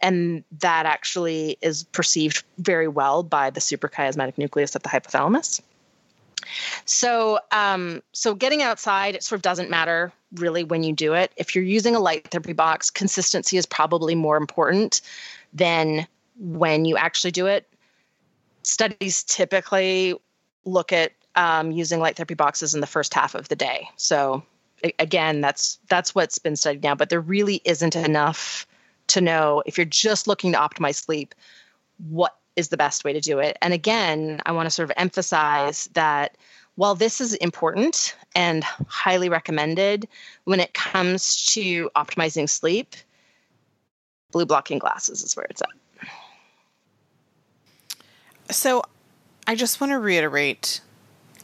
and that actually is perceived very well by the suprachiasmatic nucleus of the hypothalamus. So, um, so getting outside, it sort of doesn't matter really when you do it. If you're using a light therapy box, consistency is probably more important than when you actually do it. Studies typically look at um, using light therapy boxes in the first half of the day. So, again, that's that's what's been studied now. But there really isn't enough to know if you're just looking to optimize sleep, what is the best way to do it. And again, I want to sort of emphasize that while this is important and highly recommended when it comes to optimizing sleep, blue blocking glasses is where it's at. So I just want to reiterate,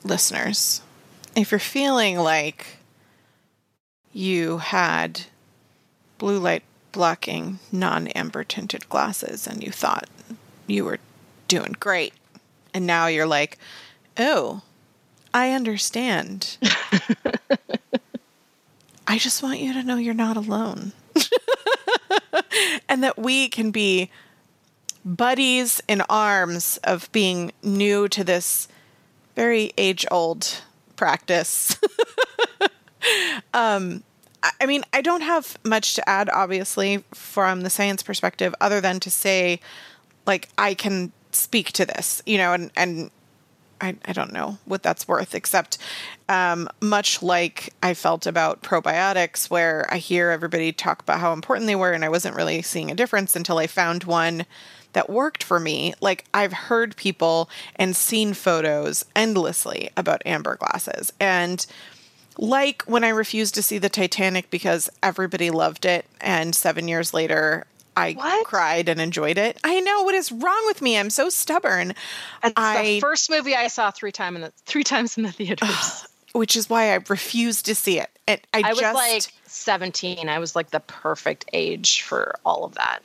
listeners, if you're feeling like you had blue light blocking non amber tinted glasses and you thought you were doing great. And now you're like, oh, I understand. <laughs> I just want you to know you're not alone. <laughs> and that we can be buddies in arms of being new to this very age old practice. <laughs> um, I mean, I don't have much to add, obviously, from the science perspective, other than to say, like, I can speak to this, you know, and, and I, I don't know what that's worth, except um, much like I felt about probiotics, where I hear everybody talk about how important they were, and I wasn't really seeing a difference until I found one that worked for me. Like I've heard people and seen photos endlessly about amber glasses. And like when I refused to see the Titanic because everybody loved it, and seven years later, I what? cried and enjoyed it. I know what is wrong with me. I'm so stubborn. It's I, the first movie I saw three time in the three times in the theaters. <sighs> Which is why I refused to see it. it I, I just, was like 17. I was like the perfect age for all of that.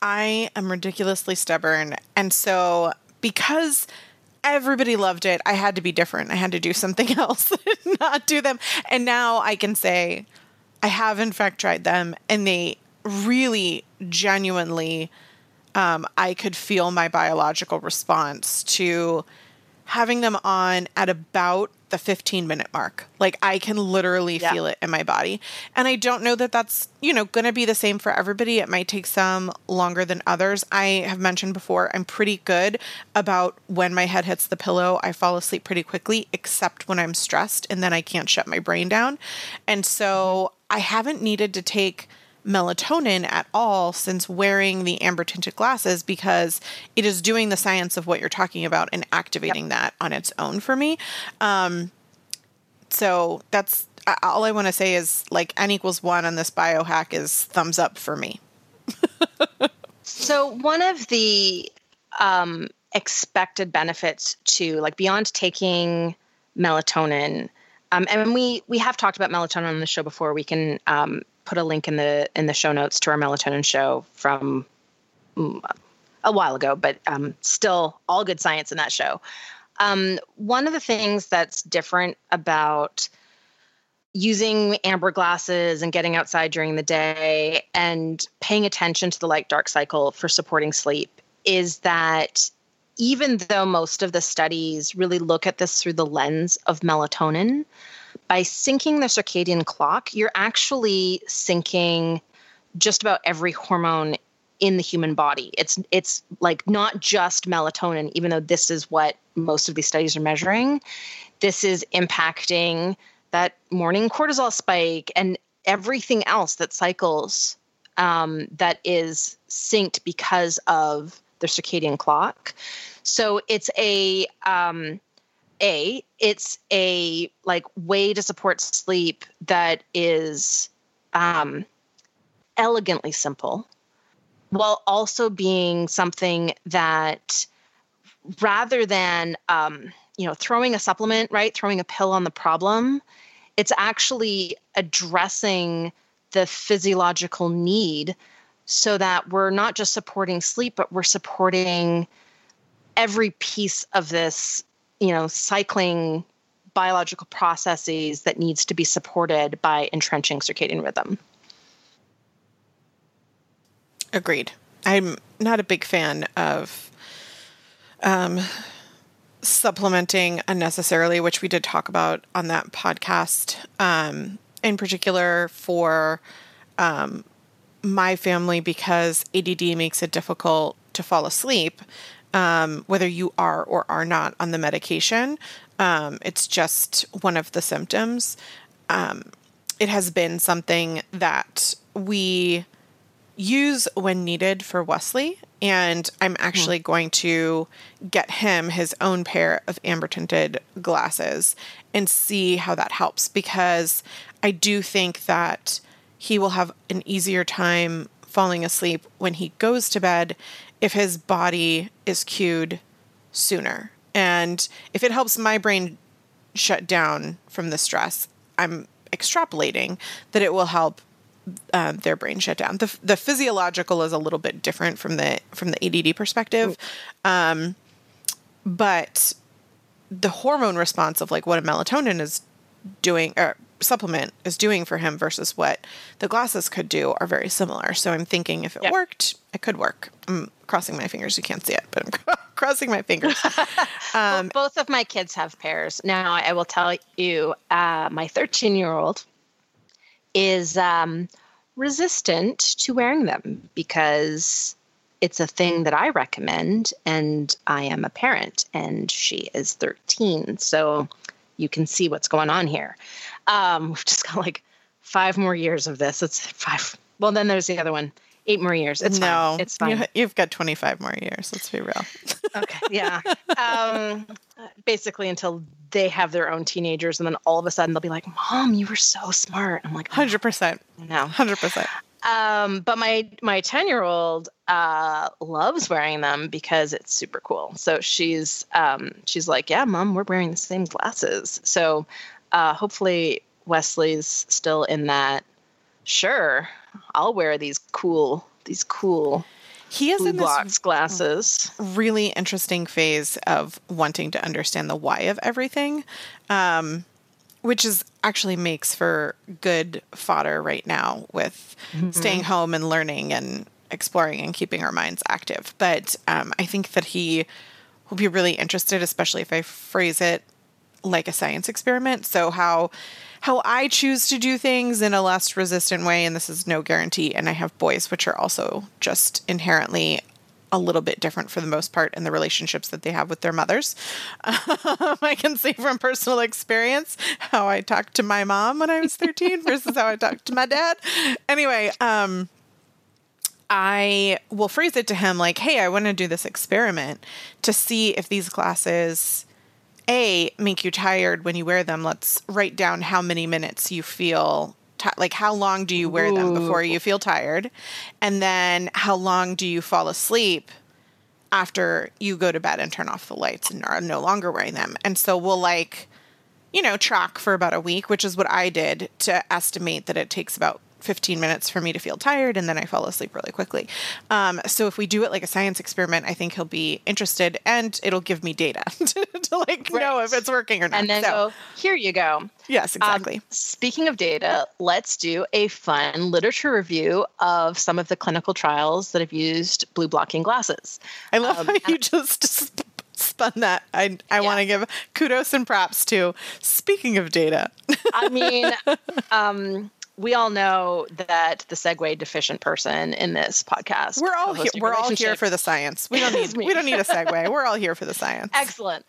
I am ridiculously stubborn. And so because everybody loved it. I had to be different. I had to do something <laughs> else, not do them. And now I can say I have in fact tried them and they really genuinely um, I could feel my biological response to having them on at about the 15 minute mark. Like I can literally yeah. feel it in my body. And I don't know that that's, you know, going to be the same for everybody. It might take some longer than others. I have mentioned before, I'm pretty good about when my head hits the pillow, I fall asleep pretty quickly, except when I'm stressed and then I can't shut my brain down. And so I haven't needed to take melatonin at all since wearing the amber tinted glasses because it is doing the science of what you're talking about and activating yep. that on its own for me. Um, so that's all I want to say is like n equals one on this biohack is thumbs up for me. <laughs> so one of the um, expected benefits to like beyond taking melatonin um, and we we have talked about melatonin on the show before. We can um, put a link in the in the show notes to our melatonin show from mm, a while ago, but um, still all good science in that show. Um, one of the things that's different about using amber glasses and getting outside during the day and paying attention to the light dark cycle for supporting sleep is that even though most of the studies really look at this through the lens of melatonin, by syncing the circadian clock, you're actually syncing just about every hormone in the human body. It's it's like not just melatonin, even though this is what most of these studies are measuring. This is impacting that morning cortisol spike and everything else that cycles um, that is synced because of the circadian clock. So it's a um, a it's a like way to support sleep that is um, elegantly simple while also being something that rather than um, you know throwing a supplement right throwing a pill on the problem it's actually addressing the physiological need so that we're not just supporting sleep but we're supporting every piece of this you know, cycling biological processes that needs to be supported by entrenching circadian rhythm. Agreed. I'm not a big fan of um, supplementing unnecessarily, which we did talk about on that podcast. Um, in particular, for um, my family, because ADD makes it difficult to fall asleep um, whether you are or are not on the medication. Um, it's just one of the symptoms. Um, it has been something that we use when needed for Wesley. And I'm actually mm. going to get him his own pair of amber tinted glasses and see how that helps because I do think that he will have an easier time falling asleep when he goes to bed if his body is cued sooner. And if it helps my brain shut down from the stress, I'm extrapolating that it will help uh, their brain shut down. The, the physiological is a little bit different from the from the ADD perspective, um, but the hormone response of like what a melatonin is doing or supplement is doing for him versus what the glasses could do are very similar. So I'm thinking if it yep. worked, it could work. I'm crossing my fingers. You can't see it, but I'm <laughs> crossing my fingers. <laughs> Um, well, both of my kids have pairs. Now, I will tell you, uh, my 13 year old is um, resistant to wearing them because it's a thing that I recommend, and I am a parent, and she is 13. So you can see what's going on here. Um, <laughs> we've just got like five more years of this. It's five. Well, then there's the other one. Eight more years. It's no, fine. It's fine. You, have got 25 more years. Let's be real. <laughs> okay. Yeah. Um, basically until they have their own teenagers, and then all of a sudden they'll be like, "Mom, you were so smart." I'm like, hundred percent. No, hundred percent. Um, but my my 10 year old uh, loves wearing them because it's super cool. So she's um, she's like, yeah, mom, we're wearing the same glasses. So uh, hopefully Wesley's still in that. Sure, I'll wear these cool these cool he is in this glasses. really interesting phase of wanting to understand the why of everything, um, which is actually makes for good fodder right now with staying home and learning and exploring and keeping our minds active. But um, I think that he will be really interested, especially if I phrase it like a science experiment. So how how I choose to do things in a less resistant way, and this is no guarantee. And I have boys, which are also just inherently a little bit different for the most part in the relationships that they have with their mothers. Um, <laughs> I can say from personal experience how I talked to my mom when I was 13 <laughs> versus how I talked to my dad. Anyway, um, I will phrase it to him like, hey, I want to do this experiment to see if these glasses, A, make you tired when you wear them. Let's write down how many minutes you feel. ti like, how long do you wear them before you feel tired? And then, how long do you fall asleep after you go to bed and turn off the lights and are no longer wearing them? And so, we'll like, you know, track for about a week, which is what I did to estimate that it takes about 15 minutes for me to feel tired and then I fall asleep really quickly. Um, so if we do it like a science experiment, I think he'll be interested and it'll give me data <laughs> to, to like know if it's working or not. And then so, go, here you go. yes, Um, exactly. speaking of data, let's do a fun literature review of some of the clinical trials that have used blue blocking glasses. I love um, how you just <laughs> sp- spun that. I, I want to give kudos and props to speaking of data. I mean, <laughs> um, we all know that the segue deficient person in this podcast. We're all here. We're all here for the science. We don't <laughs> need we don't need a segue. We're all here for the science. Excellent.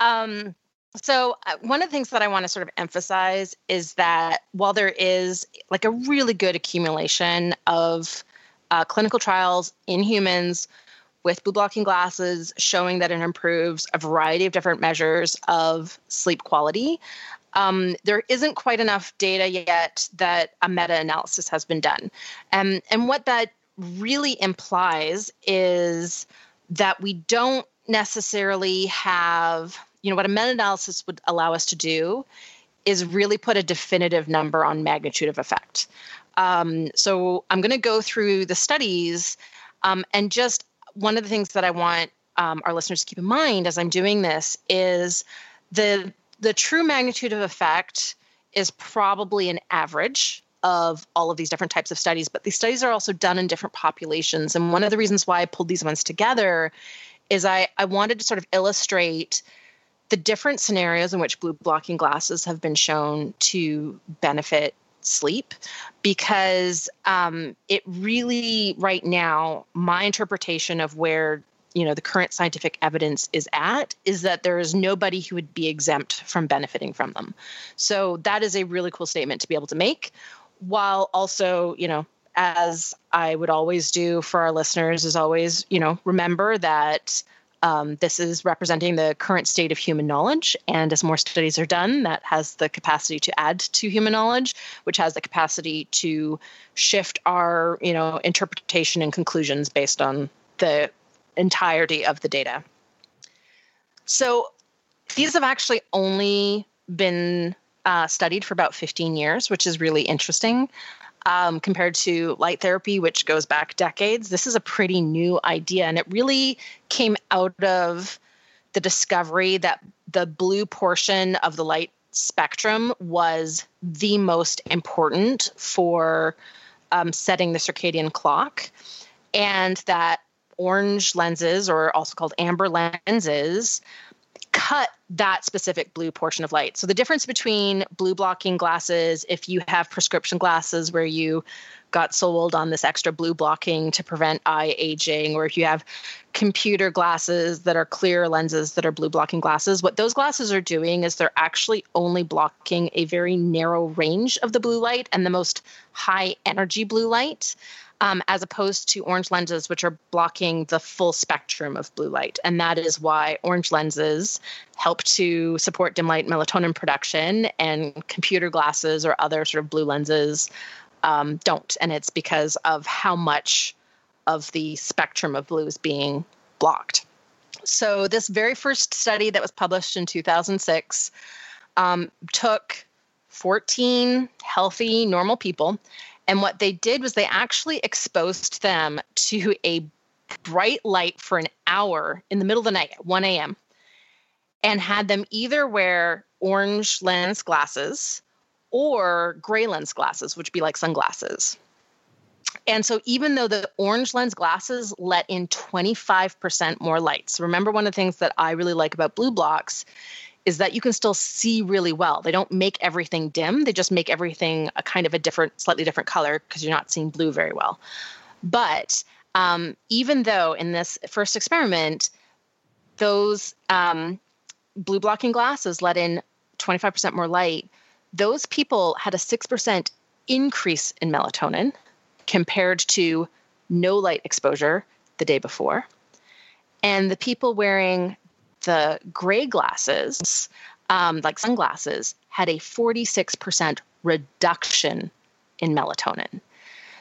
Um, so, uh, one of the things that I want to sort of emphasize is that while there is like a really good accumulation of uh, clinical trials in humans with blue blocking glasses showing that it improves a variety of different measures of sleep quality, um, there isn't quite enough data yet that a meta analysis has been done. Um, and what that really implies is that we don't necessarily have, you know, what a meta analysis would allow us to do is really put a definitive number on magnitude of effect. Um, so I'm going to go through the studies um, and just one of the things that I want um, our listeners to keep in mind as I'm doing this is the the true magnitude of effect is probably an average of all of these different types of studies, but these studies are also done in different populations. And one of the reasons why I pulled these ones together is I, I wanted to sort of illustrate the different scenarios in which blue blocking glasses have been shown to benefit sleep because um, it really right now my interpretation of where you know the current scientific evidence is at is that there is nobody who would be exempt from benefiting from them so that is a really cool statement to be able to make while also you know as i would always do for our listeners is always you know remember that um, this is representing the current state of human knowledge. And as more studies are done, that has the capacity to add to human knowledge, which has the capacity to shift our, you know, interpretation and conclusions based on the entirety of the data. So these have actually only been uh, studied for about 15 years, which is really interesting. Um, compared to light therapy, which goes back decades, this is a pretty new idea. And it really came out of the discovery that the blue portion of the light spectrum was the most important for um, setting the circadian clock, and that orange lenses, or also called amber lenses, cut that specific blue portion of light. So the difference between blue blocking glasses, if you have prescription glasses where you got sold on this extra blue blocking to prevent eye aging, or if you have computer glasses that are clear lenses that are blue blocking glasses, what those glasses are doing is they're actually only blocking a very narrow range of the blue light and the most high energy blue light um, as opposed to orange lenses, which are blocking the full spectrum of blue light. And that is why orange lenses help to support dim light melatonin production, and computer glasses or other sort of blue lenses um, don't. And it's because of how much of the spectrum of blue is being blocked. So, this very first study that was published in 2006 um, took 14 healthy, normal people and what they did was they actually exposed them to a bright light for an hour in the middle of the night at 1 a.m. and had them either wear orange lens glasses or gray lens glasses, which be like sunglasses. And so, even though the orange lens glasses let in 25% more light, so remember one of the things that I really like about BLUblox is that you can still see really well. They don't make everything dim, they just make everything a kind of a different, slightly different color because you're not seeing blue very well. But um, even though in this first experiment, those um, blue blocking glasses let in 25% more light, those people had a 6% increase in melatonin compared to no light exposure the day before. And the people wearing the gray glasses, um, like sunglasses, had a 46% reduction in melatonin.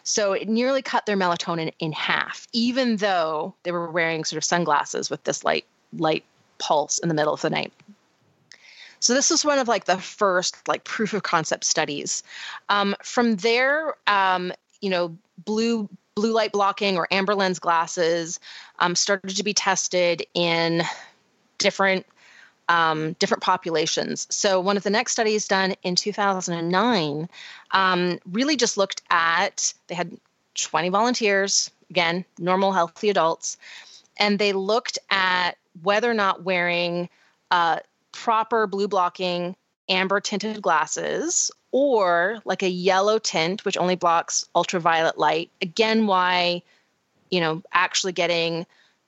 So it nearly cut their melatonin in half, even though they were wearing sort of sunglasses with this light light pulse in the middle of the night. So this was one of like the first like proof of concept studies. Um, from there, um, you know, blue blue light blocking or amber lens glasses um, started to be tested in different um, different populations. So one of the next studies done in 2009 um, really just looked at they had 20 volunteers, again normal healthy adults, and they looked at whether or not wearing uh, proper blue blocking amber tinted glasses or like a yellow tint which only blocks ultraviolet light again why you know actually getting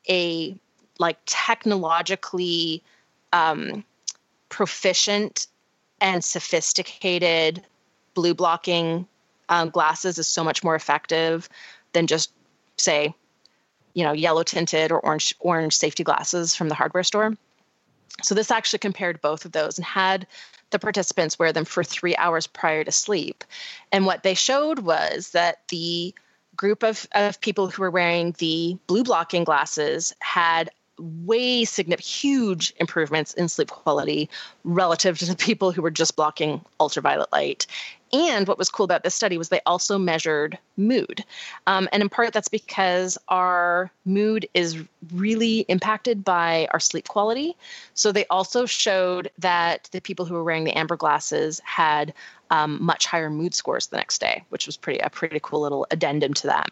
a like technologically um, proficient and sophisticated blue blocking um, glasses is so much more effective than just say you know yellow tinted or orange orange safety glasses from the hardware store. So this actually compared both of those and had the participants wear them for three hours prior to sleep. And what they showed was that the group of, of people who were wearing the blue blocking glasses had way significant, huge improvements in sleep quality relative to the people who were just blocking ultraviolet light. And what was cool about this study was they also measured mood. Um, and in part, that's because our mood is really impacted by our sleep quality. So they also showed that the people who were wearing the amber glasses had um, much higher mood scores the next day, which was pretty a pretty cool little addendum to that.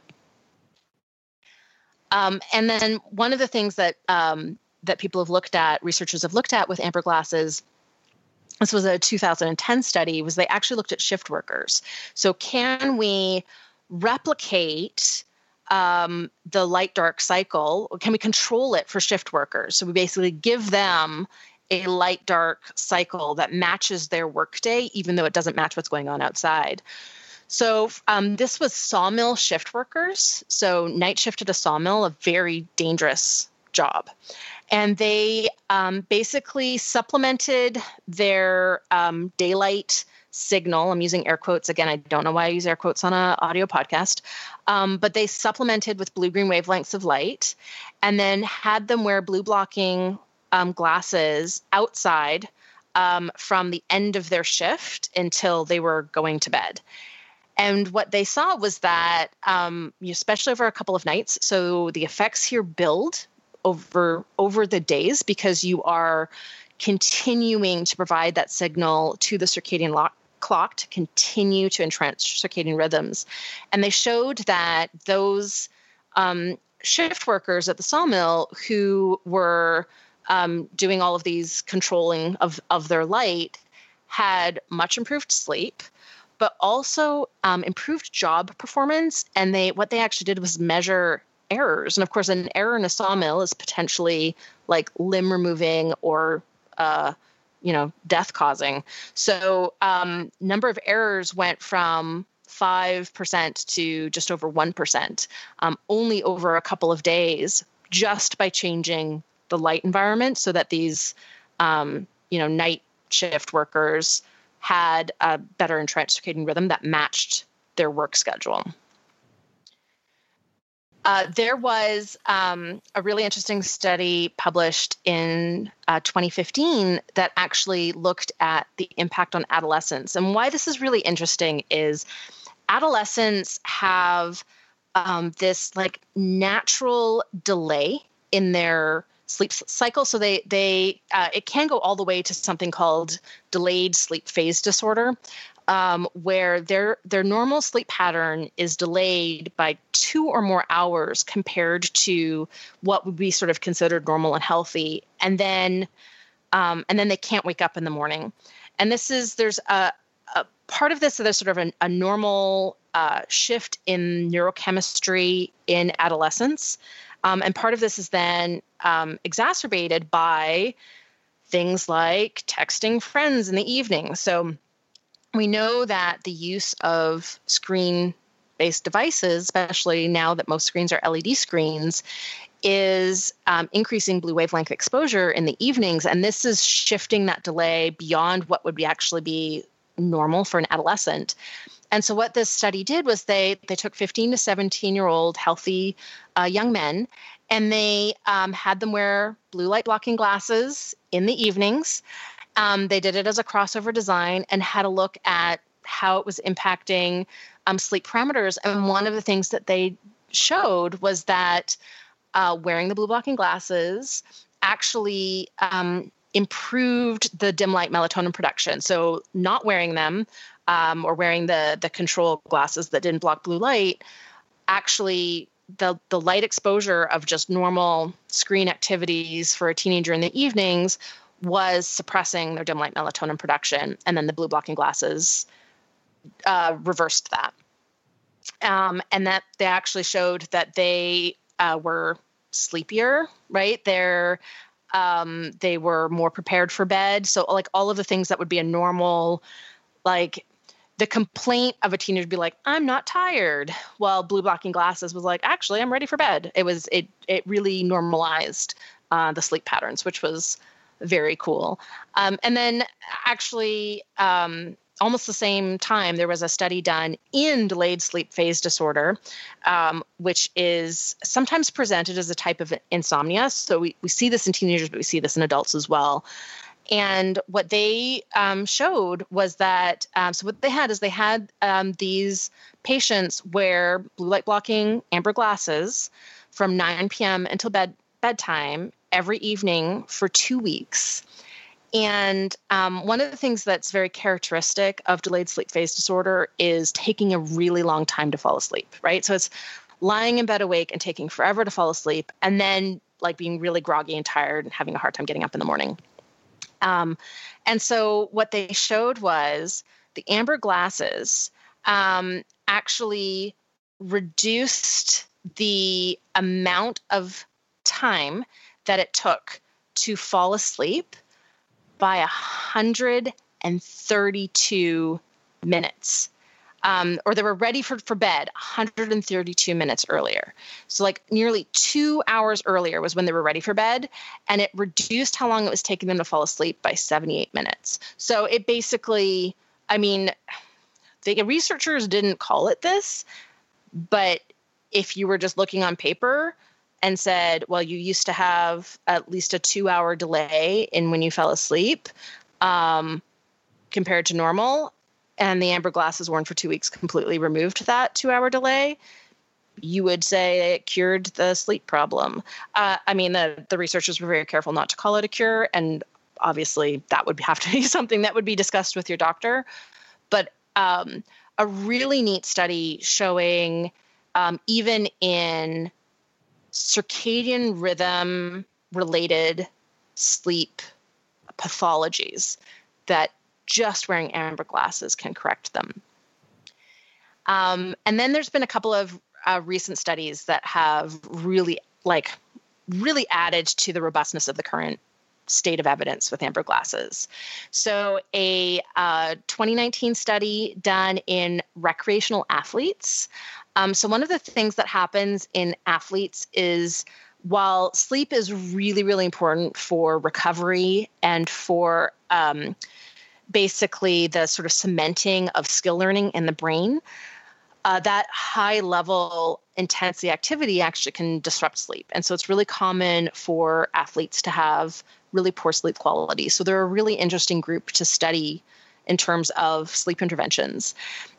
Um, and then one of the things that um, that people have looked at, researchers have looked at with amber glasses, this was a 2010 study, was they actually looked at shift workers. So can we replicate um, the light dark cycle? Can we control it for shift workers? So we basically give them a light dark cycle that matches their workday, even though it doesn't match what's going on outside. So um, this was sawmill shift workers. So night shift at a sawmill, a very dangerous job. And they um, basically supplemented their um, daylight signal. I'm using air quotes again. I don't know why I use air quotes on an audio podcast, um, but they supplemented with blue green wavelengths of light, and then had them wear blue blocking um, glasses outside um, from the end of their shift until they were going to bed. And what they saw was that, um, especially over a couple of nights, so the effects here build over over the days because you are continuing to provide that signal to the circadian lock, clock to continue to entrench circadian rhythms. And they showed that those um, shift workers at the sawmill who were um, doing all of these controlling of, of their light had much improved sleep but also um, improved job performance. And they what they actually did was measure errors. And of course, an error in a sawmill is potentially like limb removing or uh, you know death causing. So um, number of errors went from 5% to just over 1%, um, only over a couple of days, just by changing the light environment so that these, um, you know, night shift workers had a better entrenched circadian rhythm that matched their work schedule. Uh, there was um, a really interesting study published in uh, 2015 that actually looked at the impact on adolescents. And why this is really interesting is adolescents have um, this like natural delay in their sleep cycle. So they they uh, it can go all the way to something called delayed sleep phase disorder, um, where their their normal sleep pattern is delayed by two or more hours compared to what would be sort of considered normal and healthy, and then um, and then they can't wake up in the morning. And this is there's a, a part of this. So there's sort of a, a normal uh, shift in neurochemistry in adolescence. Um, and part of this is then um, exacerbated by things like texting friends in the evening. So we know that the use of screen based devices, especially now that most screens are LED screens, is um, increasing blue wavelength exposure in the evenings. And this is shifting that delay beyond what would be actually be normal for an adolescent. And so what this study did was they they took 15 to 17 year old healthy uh, young men and they um, had them wear blue light blocking glasses in the evenings. Um, they did it as a crossover design and had a look at how it was impacting um, sleep parameters. And one of the things that they showed was that uh, wearing the blue blocking glasses actually um, improved the dim light melatonin production. So not wearing them um, or wearing the the control glasses that didn't block blue light actually the the light exposure of just normal screen activities for a teenager in the evenings was suppressing their dim light melatonin production, and then the blue blocking glasses uh, reversed that. Um, and that they actually showed that they uh, were sleepier, right? They're um, they were more prepared for bed. So like all of the things that would be a normal, like the complaint of a teenager be like, I'm not tired. Well, blue blocking glasses was like, actually, I'm ready for bed. It was it it really normalized uh, the sleep patterns, which was very cool. Um, and then actually, um, almost the same time, there was a study done in delayed sleep phase disorder, um, which is sometimes presented as a type of insomnia. So we, we see this in teenagers, but we see this in adults as well. And what they um, showed was that um, so what they had is they had um, these patients wear blue light blocking amber glasses from 9 p.m. until bed bedtime every evening for two weeks. And um, one of the things that's very characteristic of delayed sleep phase disorder is taking a really long time to fall asleep, right? So it's lying in bed awake and taking forever to fall asleep, and then like being really groggy and tired and having a hard time getting up in the morning. Um, and so what they showed was the amber glasses um, actually reduced the amount of time that it took to fall asleep by 132 minutes um, or they were ready for, for bed 132 minutes earlier. So, like nearly two hours earlier was when they were ready for bed, and it reduced how long it was taking them to fall asleep by 78 minutes. So, it basically, I mean, the researchers didn't call it this, but if you were just looking on paper, and said, well, you used to have at least a two hour delay in when you fell asleep um, compared to normal and the amber glasses worn for two weeks completely removed that two hour delay, you would say it cured the sleep problem. Uh, I mean, the, the researchers were very careful not to call it a cure, and obviously that would <laughs> have to be something that would be discussed with your doctor. But um, a really neat study showing um, even in circadian rhythm related sleep pathologies that just wearing amber glasses can correct them. Um, and then there's been a couple of uh, recent studies that have really, like, really added to the robustness of the current state of evidence with amber glasses. So, a uh, 2019 study done in recreational athletes. Um, so, one of the things that happens in athletes is while sleep is really, really important for recovery and for um, basically the sort of cementing of skill learning in the brain. Uh, that high level intensity activity actually can disrupt sleep. And so it's really common for athletes to have really poor sleep quality. So they're a really interesting group to study in terms of sleep interventions.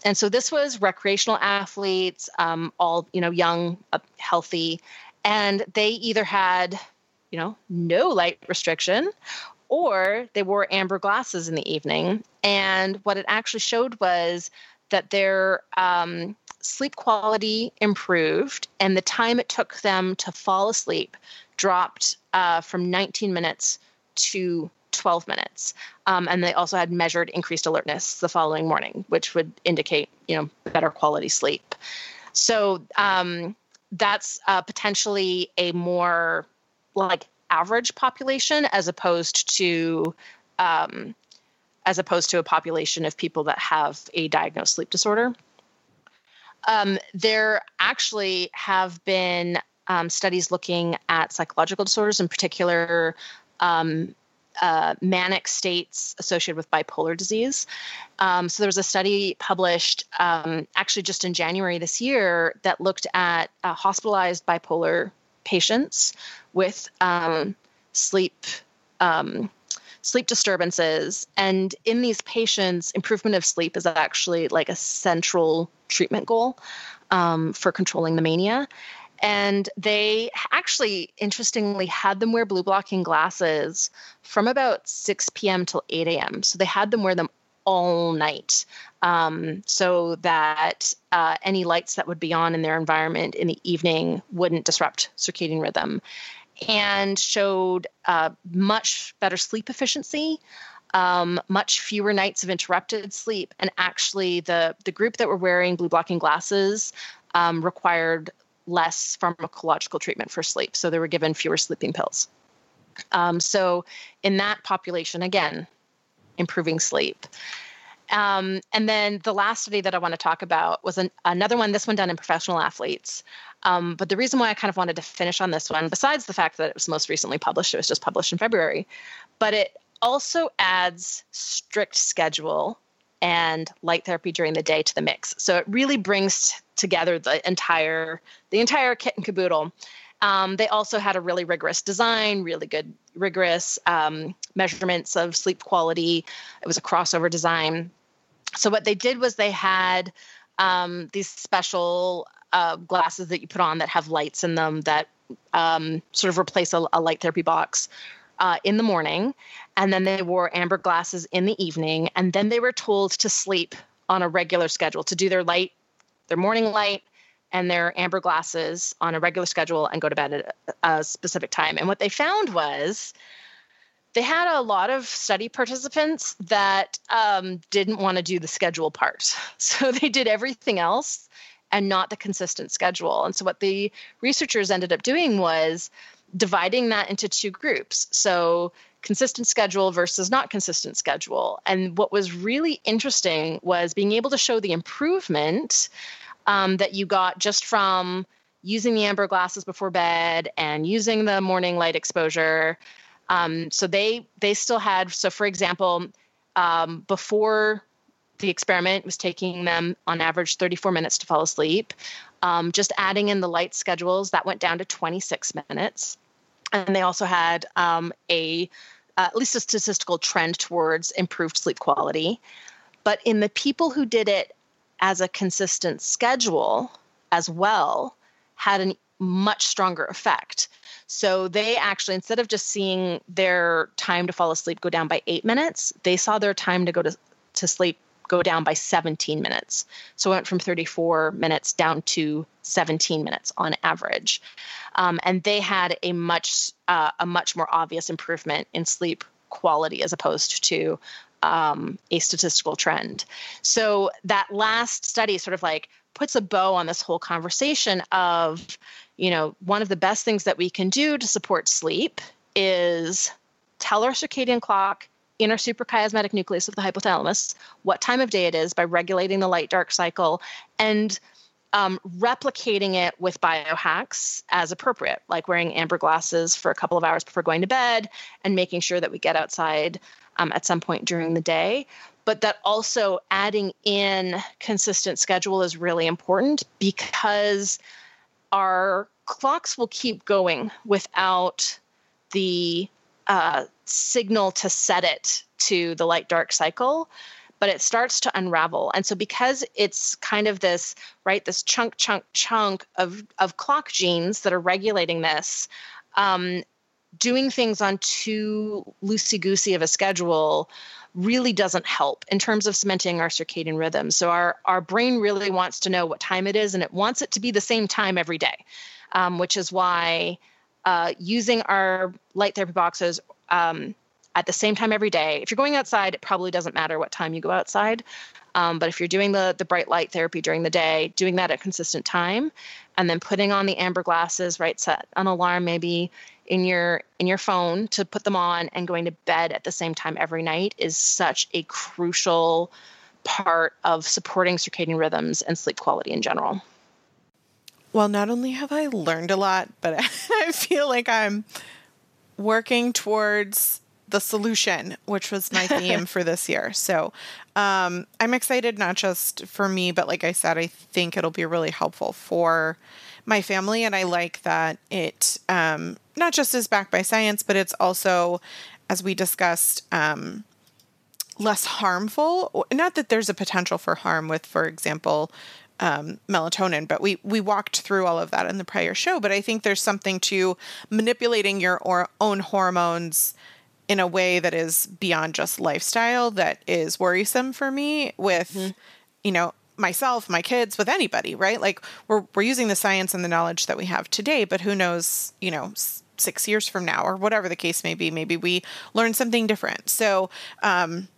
And so this was recreational athletes, um, all you know, young, uh, healthy, and they either had, you know, no light restriction, or they wore amber glasses in the evening. And what it actually showed was that their um, sleep quality improved, and the time it took them to fall asleep dropped uh, from 19 minutes to 12 minutes. Um, and they also had measured increased alertness the following morning, which would indicate, you know, better quality sleep. So um, that's uh, potentially a more like average population as opposed to um, as opposed to a population of people that have a diagnosed sleep disorder. Um, there actually have been um, studies looking at psychological disorders, in particular um, uh, manic states associated with bipolar disease. Um, so there was a study published um, actually just in January this year that looked at uh, hospitalized bipolar patients with um, sleep um, sleep disturbances. And in these patients, improvement of sleep is actually like a central treatment goal um, for controlling the mania. And they actually, interestingly, had them wear blue blocking glasses from about 6 p.m. till 8 a.m. So they had them wear them all night. Um, so that uh, any lights that would be on in their environment in the evening wouldn't disrupt circadian rhythm and showed uh, much better sleep efficiency um, much fewer nights of interrupted sleep. And actually the the group that were wearing blue blocking glasses um, required less pharmacological treatment for sleep. So they were given fewer sleeping pills. Um, so in that population again improving sleep um, and then the last study that I want to talk about was an, another one, this one done in professional athletes. Um, but the reason why I kind of wanted to finish on this one, besides the fact that it was most recently published, it was just published in February, but it also adds strict schedule and light therapy during the day to the mix. So it really brings together the entire the entire kit and caboodle. Um, they also had a really rigorous design, really good rigorous um, measurements of sleep quality. It was a crossover design. So what they did was they had um, these special uh, glasses that you put on that have lights in them that um, sort of replace a, a light therapy box uh, in the morning, and then they wore amber glasses in the evening, and then they were told to sleep on a regular schedule to do their light, their morning light, and their amber glasses on a regular schedule and go to bed at a, specific time. And what they found was they had a lot of study participants that um, didn't want to do the schedule part. <laughs> So they did everything else and not the consistent schedule. And so what the researchers ended up doing was dividing that into two groups. So consistent schedule versus not consistent schedule. And what was really interesting was being able to show the improvement um, that you got just from using the amber glasses before bed and using the morning light exposure. Um, so they they still had so for example, um, before the experiment was taking them on average 34 minutes to fall asleep. Um, just adding in the light schedules that went down to 26 minutes, and they also had um, a uh, at least a statistical trend towards improved sleep quality. But in the people who did it as a consistent schedule as well had a much stronger effect. So they actually, instead of just seeing their time to fall asleep go down by eight minutes, they saw their time to go to, to sleep go down by 17 minutes. So it went from 34 minutes down to 17 minutes on average. Um, and they had a much uh, a much more obvious improvement in sleep quality as opposed to um, a statistical trend. So that last study sort of like puts a bow on this whole conversation of, you know, one of the best things that we can do to support sleep is tell our circadian clock in our suprachiasmatic nucleus of the hypothalamus what time of day it is by regulating the light dark cycle and um, replicating it with biohacks as appropriate, like wearing amber glasses for a couple of hours before going to bed and making sure that we get outside um, at some point during the day. But that also adding in consistent schedule is really important because our clocks will keep going without the uh, signal to set it to the light dark cycle but it starts to unravel. And so because it's kind of this, right, this chunk, chunk, chunk of, of clock genes that are regulating this, um, doing things on too loosey goosey of a schedule really doesn't help in terms of cementing our circadian rhythm. So our our brain really wants to know what time it is, and it wants it to be the same time every day, um, which is why uh, using our light therapy boxes. Um, at the same time every day. If you're going outside, it probably doesn't matter what time you go outside. Um, but if you're doing the the bright light therapy during the day, doing that at consistent time, and then putting on the amber glasses, right? Set an alarm maybe in your in your phone to put them on and going to bed at the same time every night is such a crucial part of supporting circadian rhythms and sleep quality in general. Well, not only have I learned a lot, but <laughs> I feel like I'm working towards the solution, which was my <laughs> theme for this year. So um, I'm excited, not just for me, but like I said, I think it'll be really helpful for my family. And I like that it um, not just is backed by science, but it's also, as we discussed, um, less harmful. Not that there's a potential for harm with, for example, um, melatonin, but we we walked through all of that in the prior show. But I think there's something to manipulating your or own hormones in a way that is beyond just lifestyle that is worrisome for me with, mm-hmm. you know, myself, my kids, with anybody, right? Like we're we're using the science and the knowledge that we have today, but who knows, you know, six years from now or whatever the case may be, maybe we learn something different. So, um,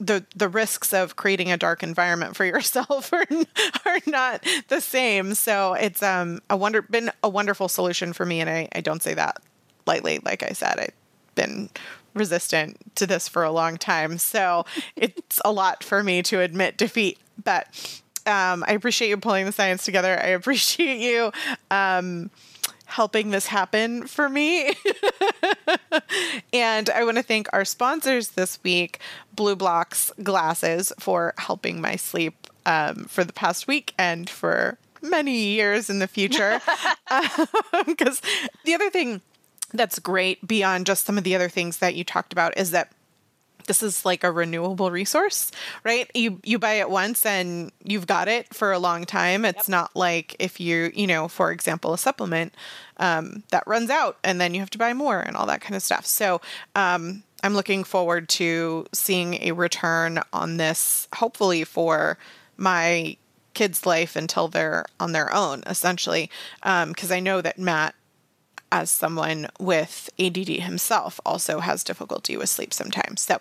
the the risks of creating a dark environment for <laughs> yourself are, are not the same. So it's um a wonder been a wonderful solution for me, and I, I don't say that lightly. Like I said, I've been resistant to this for a long time, so <laughs> it's a lot for me to admit defeat. But um, I appreciate you pulling the science together. I appreciate you um, helping this happen for me. <laughs> and I want to thank our sponsors this week, BluBlox Glasses, for helping my sleep um, for the past week and for many years in the future. Because <laughs> um, the other thing that's great beyond just some of the other things that you talked about is that this is like a renewable resource, right? You you buy it once and you've got it for a long time. It's yep. not like if you you know, for example, a supplement um, that runs out and then you have to buy more and all that kind of stuff. So um, I'm looking forward to seeing a return on this, hopefully for my kids' life until they're on their own, essentially, because um, I know that Matt as someone with ADD himself also has difficulty with sleep sometimes. So,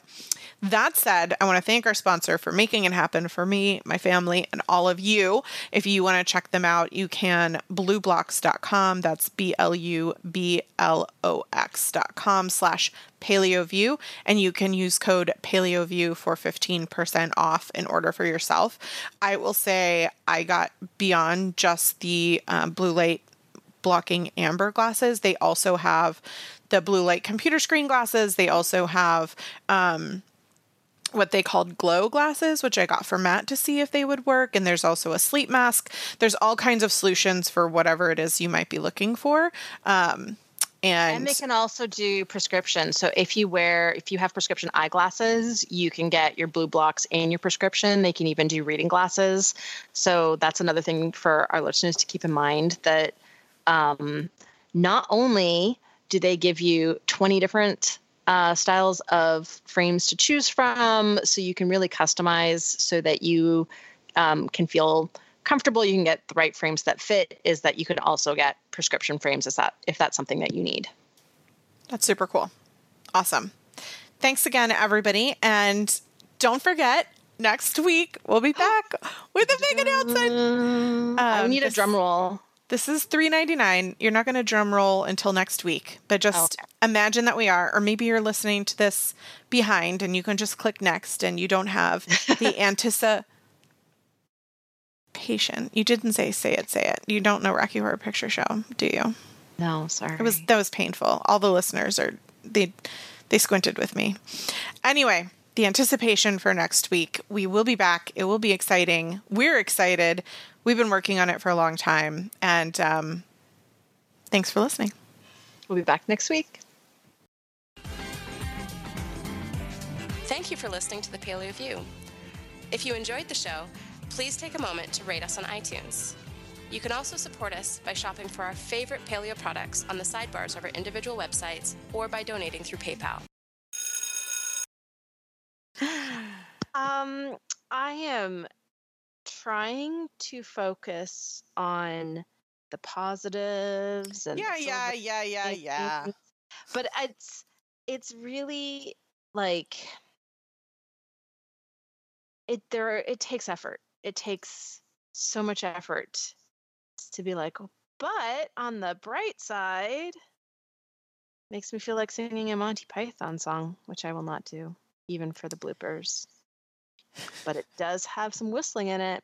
that said, I want to thank our sponsor for making it happen for me, my family, and all of you. If you want to check them out, you can blublox.com. That's B L U B L O X.com slash PaleoView. And you can use code PaleoView for 15% off in order for yourself. I will say I got beyond just the um, blue light blocking amber glasses. They also have the blue light computer screen glasses. They also have um, what they called glow glasses, which I got for Matt to see if they would work. And there's also a sleep mask. There's all kinds of solutions for whatever it is you might be looking for. Um, and, and, they can also do prescription. So if you wear, if you have prescription eyeglasses, you can get your BluBlox and your prescription. They can even do reading glasses. So that's another thing for our listeners to keep in mind that um, not only do they give you 20 different uh, styles of frames to choose from, so you can really customize so that you um, can feel comfortable. You can get the right frames that fit. Is that you can also get prescription frames? Is that if that's something that you need? That's super cool. Awesome. Thanks again, everybody, and don't forget next week we'll be back with a big announcement. Um, I need a drum roll. This is three ninety nine. You're not going to drum roll until next week, but just okay. imagine that we are, or maybe you're listening to this behind, and you can just click next, and you don't have the <laughs> anticipation. You didn't say say it, say it. You don't know Rocky Horror Picture Show, do you? No, sorry. It was that was painful. All the listeners are they they squinted with me. Anyway, the anticipation for next week. We will be back. It will be exciting. We're excited. We've been working on it for a long time. And um, thanks for listening. We'll be back next week. Thank you for listening to the Paleo View. If you enjoyed the show, please take a moment to rate us on iTunes. You can also support us by shopping for our favorite paleo products on the sidebars of our individual websites or by donating through PayPal. Um, I am trying to focus on the positives and Yeah, yeah, yeah, yeah, yeah. But it's it's really like it there it takes effort. It takes so much effort to be like, "Oh, but on the bright side, makes me feel like singing a Monty Python song, which I will not do, even for the bloopers. But it does have some whistling in it.